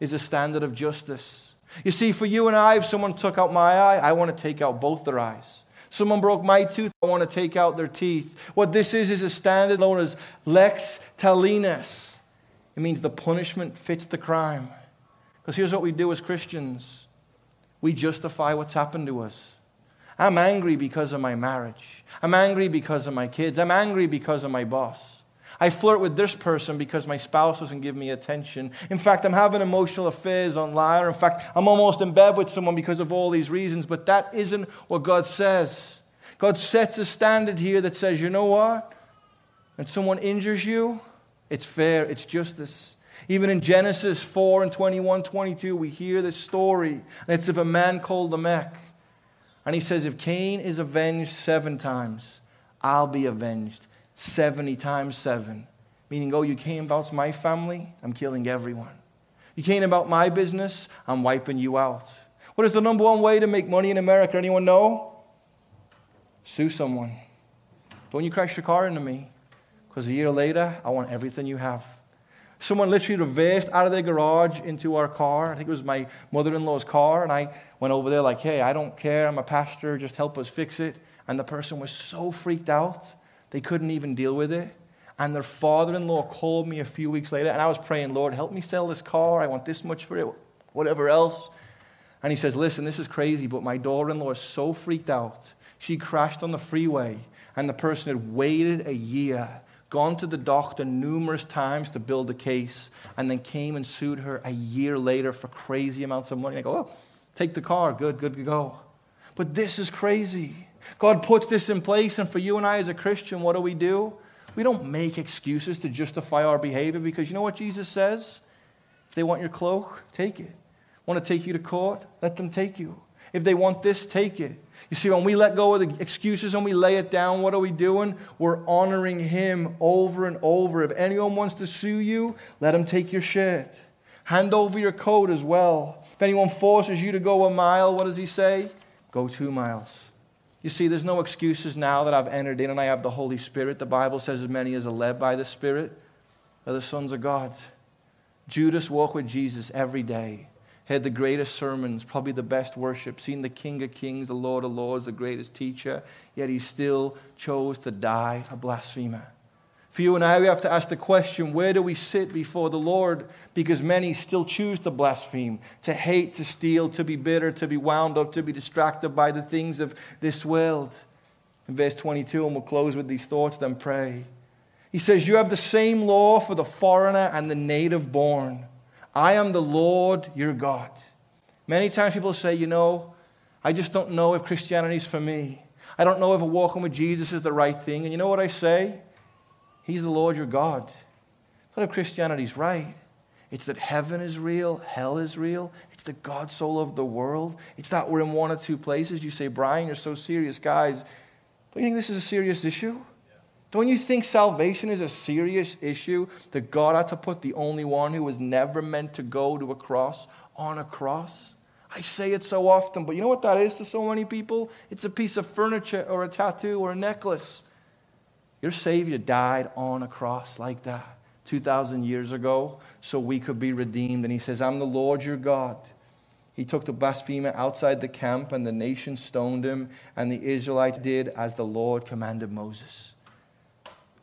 is a standard of justice. You see, for you and I, if someone took out my eye, I want to take out both their eyes. Someone broke my tooth, I want to take out their teeth. What this is, is a standard known as lex talionis. It means the punishment fits the crime. Because here's what we do as Christians we justify what's happened to us. I'm angry because of my marriage. I'm angry because of my kids. I'm angry because of my boss. I flirt with this person because my spouse doesn't give me attention. In fact, I'm having emotional affairs online. In fact, I'm almost in bed with someone because of all these reasons. But that isn't what God says. God sets a standard here that says, you know what? When someone injures you, it's fair, it's justice. Even in Genesis 4 and 21, 22, we hear this story. It's of a man called Lamech. And he says, If Cain is avenged seven times, I'll be avenged 70 times seven. Meaning, oh, you came about my family, I'm killing everyone. You came about my business, I'm wiping you out. What is the number one way to make money in America? Anyone know? Sue someone. Don't you crash your car into me, because a year later, I want everything you have. Someone literally reversed out of their garage into our car. I think it was my mother in law's car. And I went over there, like, hey, I don't care. I'm a pastor. Just help us fix it. And the person was so freaked out, they couldn't even deal with it. And their father in law called me a few weeks later. And I was praying, Lord, help me sell this car. I want this much for it, whatever else. And he says, listen, this is crazy, but my daughter in law is so freaked out. She crashed on the freeway, and the person had waited a year gone to the doctor numerous times to build a case, and then came and sued her a year later for crazy amounts of money. I go, oh, take the car, good, good to go. But this is crazy. God puts this in place, and for you and I as a Christian, what do we do? We don't make excuses to justify our behavior because you know what Jesus says? If they want your cloak, take it. Want to take you to court? Let them take you. If they want this, take it. You see, when we let go of the excuses and we lay it down, what are we doing? We're honoring Him over and over. If anyone wants to sue you, let him take your shirt. Hand over your coat as well. If anyone forces you to go a mile, what does He say? Go two miles. You see, there's no excuses now that I've entered in and I have the Holy Spirit. The Bible says, as many as are led by the Spirit are the sons of God. Judas walked with Jesus every day had the greatest sermons, probably the best worship, seen the King of Kings, the Lord of Lords, the greatest teacher, yet he still chose to die a blasphemer. For you and I, we have to ask the question where do we sit before the Lord? Because many still choose to blaspheme, to hate, to steal, to be bitter, to be wound up, to be distracted by the things of this world. In verse 22, and we'll close with these thoughts, then pray. He says, You have the same law for the foreigner and the native born I am the Lord your God. Many times people say, you know, I just don't know if Christianity is for me. I don't know if walking with Jesus is the right thing. And you know what I say? He's the Lord your God. Not if Christianity is right. It's that heaven is real, hell is real. It's the God soul of the world. It's that we're in one or two places. You say, Brian, you're so serious. Guys, don't you think this is a serious issue? Don't you think salvation is a serious issue that God had to put the only one who was never meant to go to a cross on a cross? I say it so often, but you know what that is to so many people? It's a piece of furniture or a tattoo or a necklace. Your Savior died on a cross like that 2,000 years ago so we could be redeemed. And He says, I'm the Lord your God. He took the blasphemer outside the camp, and the nation stoned him, and the Israelites did as the Lord commanded Moses.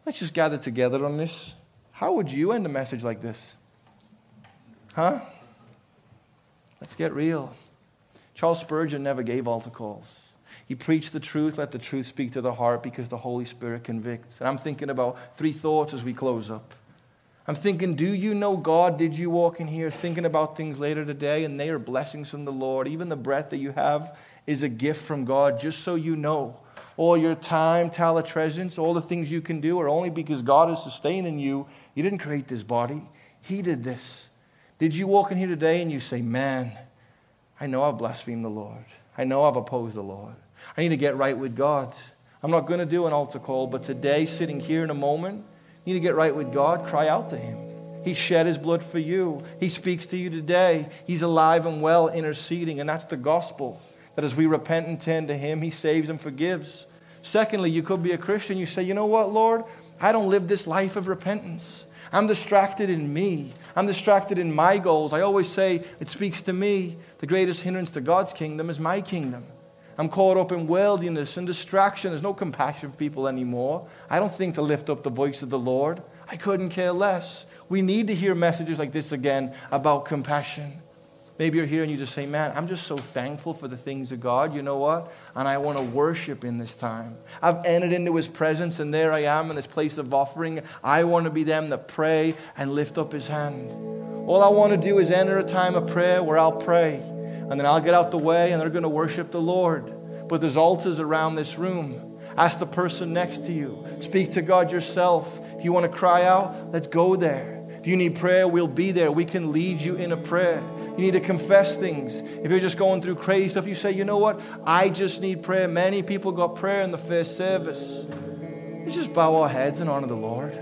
Let's just gather together on this. How would you end a message like this? Huh? Let's get real. Charles Spurgeon never gave altar calls. He preached the truth, let the truth speak to the heart because the Holy Spirit convicts. And I'm thinking about three thoughts as we close up. I'm thinking, do you know God? Did you walk in here thinking about things later today? And they are blessings from the Lord. Even the breath that you have is a gift from God, just so you know all your time, talent, treasures, all the things you can do are only because God is sustaining you. You didn't create this body, He did this. Did you walk in here today and you say, Man, I know I've blasphemed the Lord. I know I've opposed the Lord. I need to get right with God. I'm not going to do an altar call, but today, sitting here in a moment, you need to get right with God. Cry out to Him. He shed His blood for you. He speaks to you today. He's alive and well, interceding, and that's the gospel that as we repent and turn to Him, He saves and forgives. Secondly, you could be a Christian. You say, you know what, Lord? I don't live this life of repentance. I'm distracted in me. I'm distracted in my goals. I always say it speaks to me. The greatest hindrance to God's kingdom is my kingdom. I'm caught up in worldliness and distraction. There's no compassion for people anymore. I don't think to lift up the voice of the Lord. I couldn't care less. We need to hear messages like this again about compassion. Maybe you're here and you just say, Man, I'm just so thankful for the things of God. You know what? And I want to worship in this time. I've entered into His presence, and there I am in this place of offering. I want to be them that pray and lift up His hand. All I want to do is enter a time of prayer where I'll pray, and then I'll get out the way, and they're going to worship the Lord. But there's altars around this room. Ask the person next to you. Speak to God yourself. If you want to cry out, let's go there. If you need prayer, we'll be there. We can lead you in a prayer. You need to confess things. If you're just going through crazy stuff, you say, you know what? I just need prayer. Many people got prayer in the first service. We just bow our heads and honor the Lord.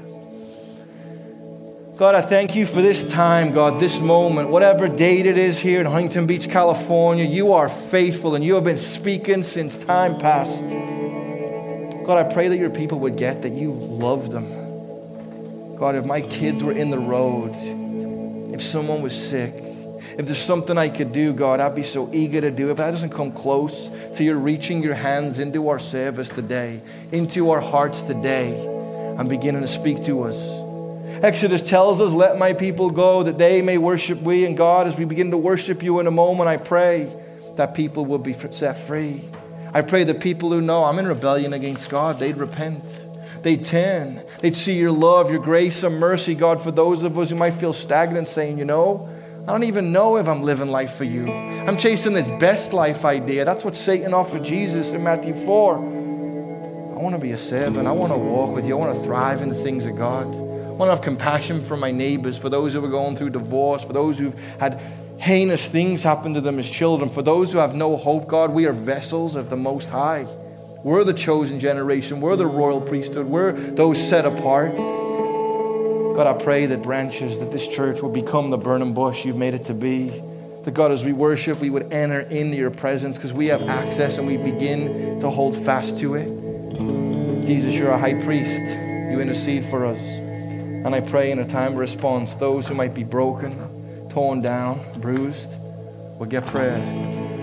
God, I thank you for this time, God, this moment, whatever date it is here in Huntington Beach, California. You are faithful and you have been speaking since time past. God, I pray that your people would get that you love them. God, if my kids were in the road, if someone was sick, if there's something I could do, God, I'd be so eager to do it. But that doesn't come close to you reaching your hands into our service today, into our hearts today, and beginning to speak to us. Exodus tells us, Let my people go that they may worship we. And God, as we begin to worship you in a moment, I pray that people will be set free. I pray that people who know I'm in rebellion against God, they'd repent. They'd turn. They'd see your love, your grace, and mercy, God, for those of us who might feel stagnant, saying, You know, I don't even know if I'm living life for you. I'm chasing this best life idea. That's what Satan offered Jesus in Matthew 4. I want to be a servant. I want to walk with you. I want to thrive in the things of God. I want to have compassion for my neighbors, for those who are going through divorce, for those who've had heinous things happen to them as children, for those who have no hope. God, we are vessels of the Most High. We're the chosen generation. We're the royal priesthood. We're those set apart. God, I pray that branches, that this church will become the burning bush you've made it to be. That God, as we worship, we would enter into your presence because we have access and we begin to hold fast to it. Jesus, you're a high priest. You intercede for us. And I pray in a time of response, those who might be broken, torn down, bruised, will get prayer.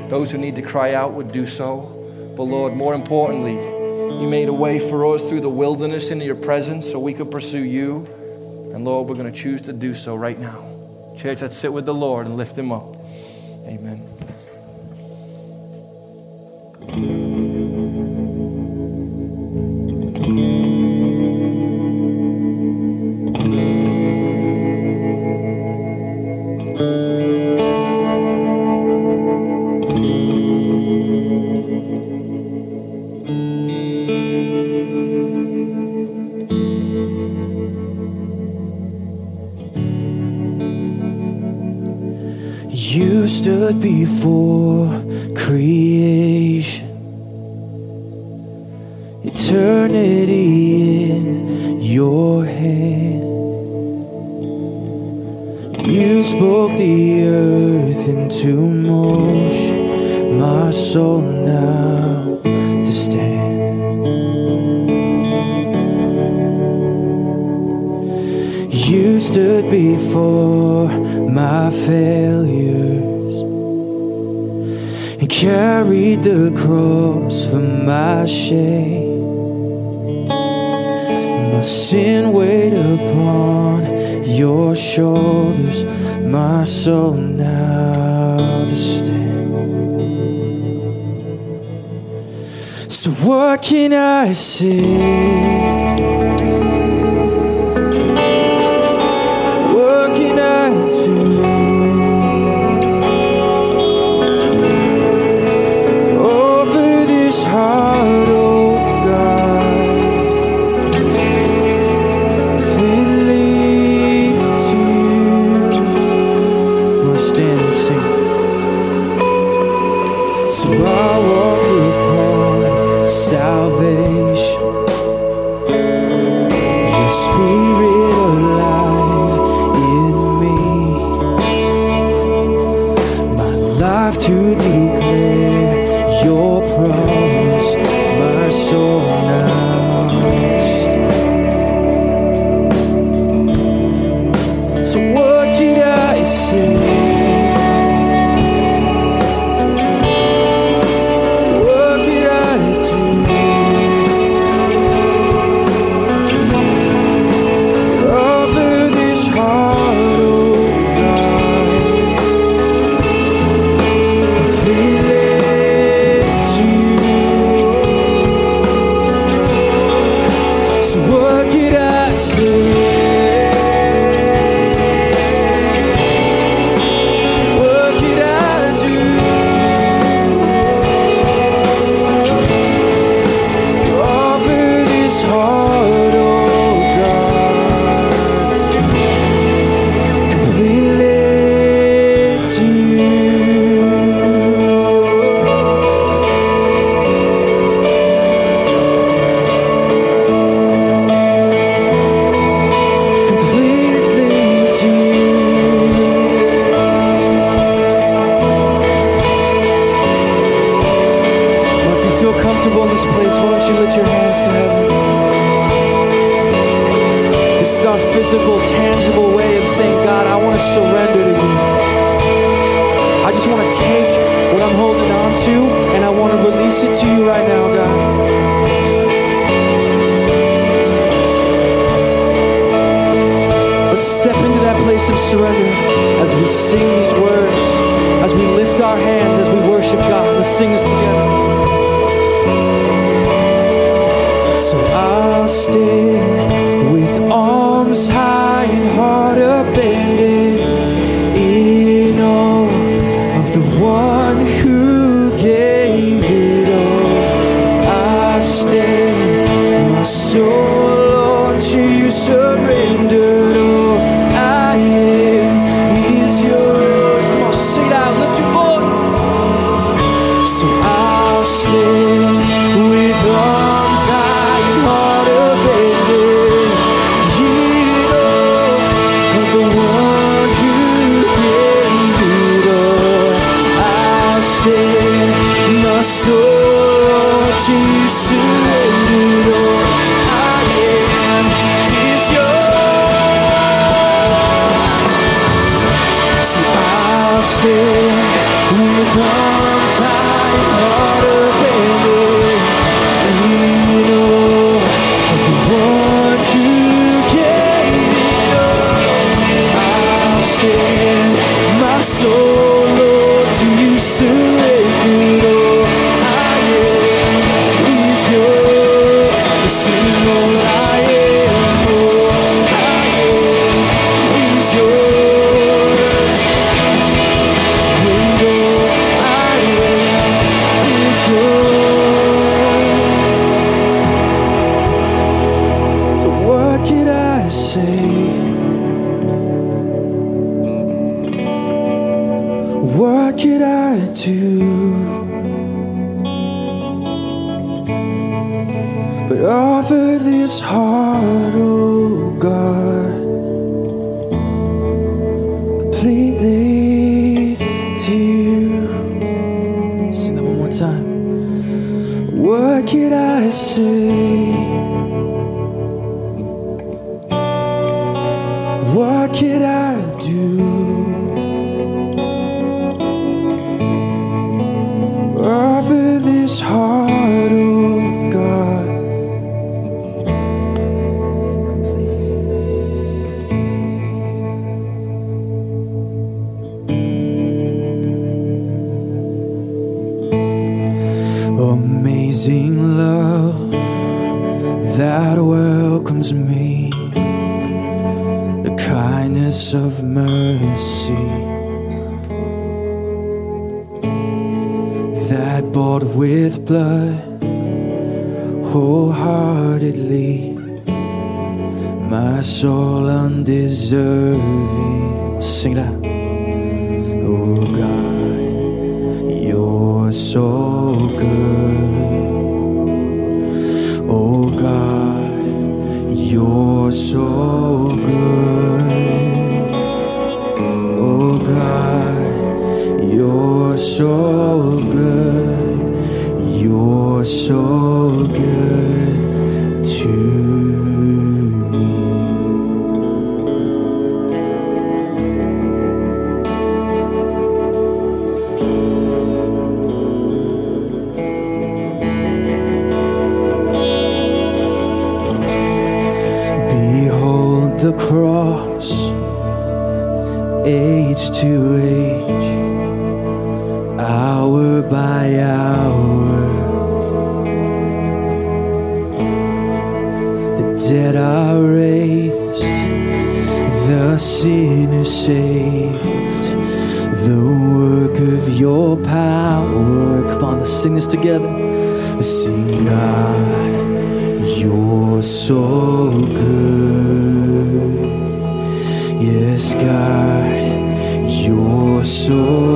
Those who need to cry out would do so. But Lord, more importantly, you made a way for us through the wilderness into your presence so we could pursue you. And Lord, we're going to choose to do so right now. Church, let's sit with the Lord and lift him up. Amen. Stood Let's step into that place of surrender as we sing these words, as we lift our hands, as we worship God. Let's sing this together. So I'll stand with arms high. What could I say? What could I? Yes, God, you're so.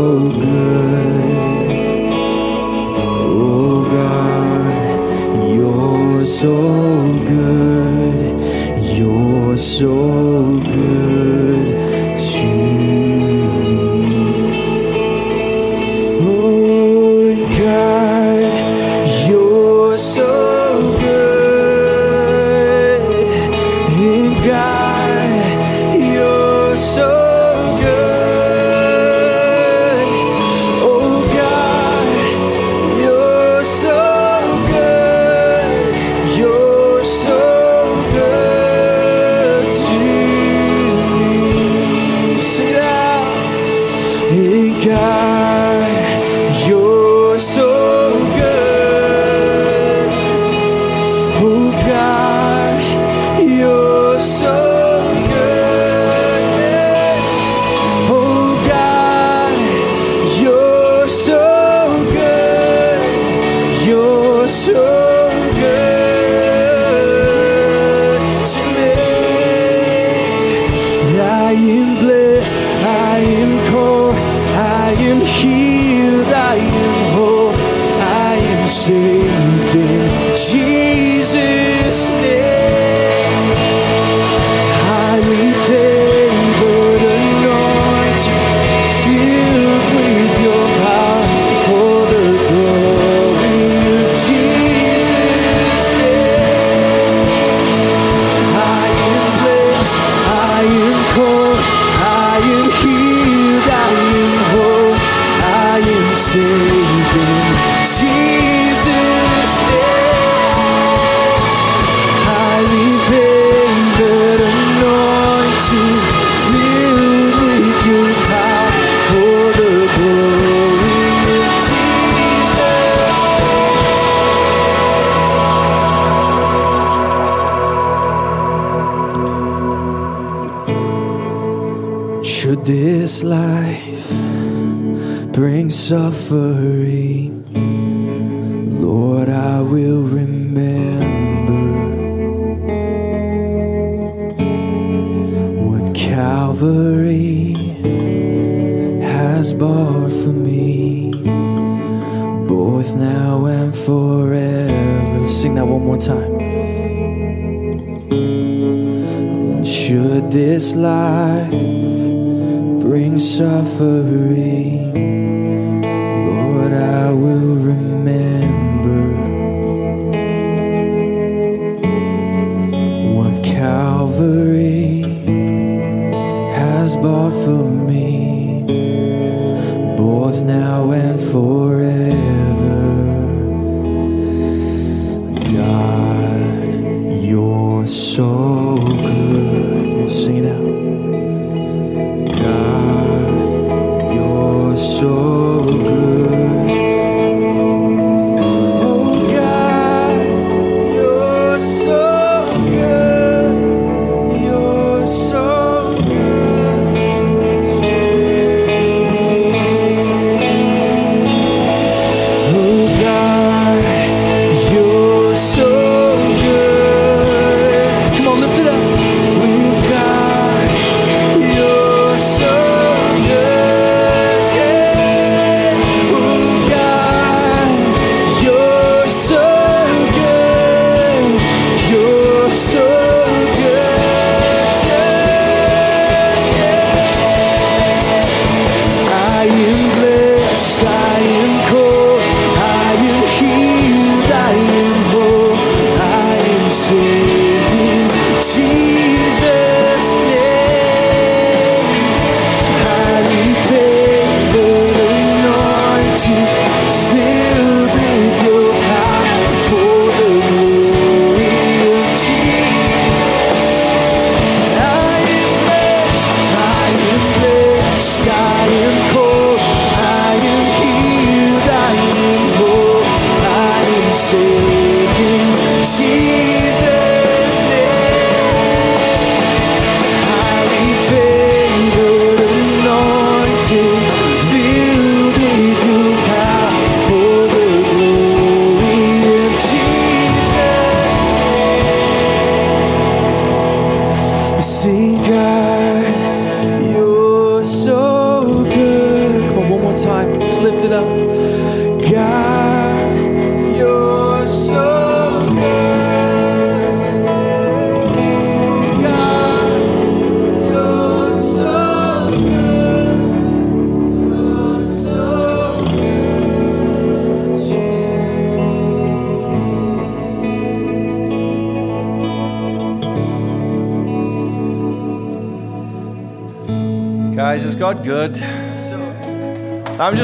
This life brings suffering, Lord, I will remember what Calvary has bought for me, both now and forever. Sing that one more time. Should this life feu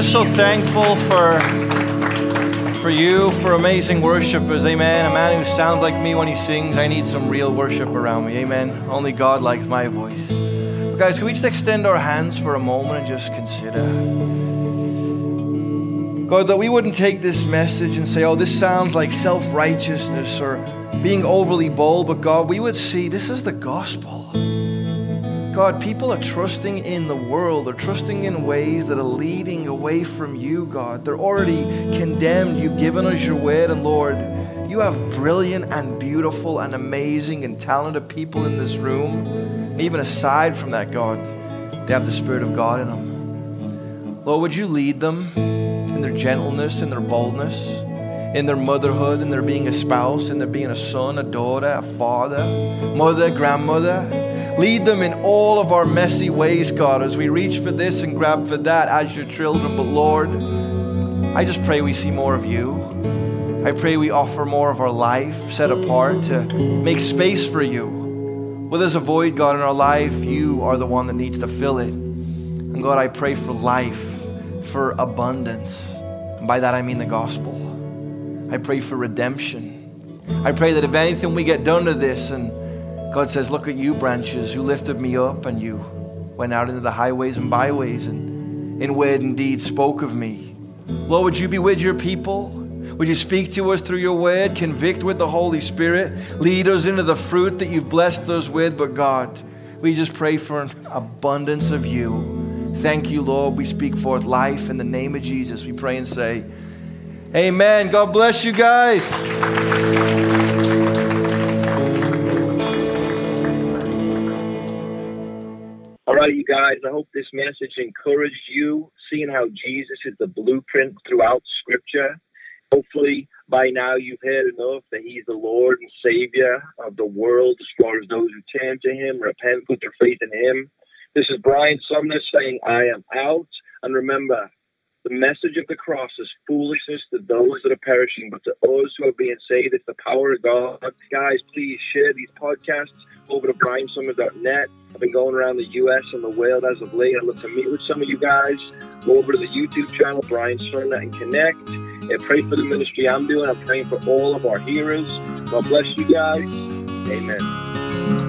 just so thankful for for you, for amazing worshipers. Amen. A man who sounds like me when he sings. I need some real worship around me. Amen. Only God likes my voice. But guys, can we just extend our hands for a moment and just consider? God, that we wouldn't take this message and say, oh, this sounds like self righteousness or being overly bold, but God, we would see this is the gospel. God, people are trusting in the world. They're trusting in ways that are leading away from you, God. They're already condemned. You've given us your word, and Lord, you have brilliant and beautiful and amazing and talented people in this room. And even aside from that, God, they have the Spirit of God in them. Lord, would you lead them in their gentleness, in their boldness, in their motherhood, in their being a spouse, in their being a son, a daughter, a father, mother, grandmother? Lead them in all of our messy ways, God, as we reach for this and grab for that as your children. But Lord, I just pray we see more of you. I pray we offer more of our life set apart to make space for you. Where there's a void, God, in our life, you are the one that needs to fill it. And God, I pray for life, for abundance. And by that I mean the gospel. I pray for redemption. I pray that if anything we get done to this and God says, Look at you, branches, who lifted me up, and you went out into the highways and byways and in word and deed spoke of me. Lord, would you be with your people? Would you speak to us through your word, convict with the Holy Spirit, lead us into the fruit that you've blessed us with? But God, we just pray for an abundance of you. Thank you, Lord. We speak forth life in the name of Jesus. We pray and say, Amen. God bless you guys. All right, you guys, I hope this message encouraged you, seeing how Jesus is the blueprint throughout Scripture. Hopefully, by now you've heard enough that He's the Lord and Savior of the world as far as those who turn to Him, repent, put their faith in Him. This is Brian Sumner saying, I am out. And remember, the message of the cross is foolishness to those that are perishing, but to us who are being saved, it's the power of God. Guys, please share these podcasts over to briansumner.net. Been going around the U.S. and the world as of late. I'd love to meet with some of you guys. Go over to the YouTube channel, Brian Sumner, and connect. And pray for the ministry I'm doing. I'm praying for all of our heroes. God bless you guys. Amen.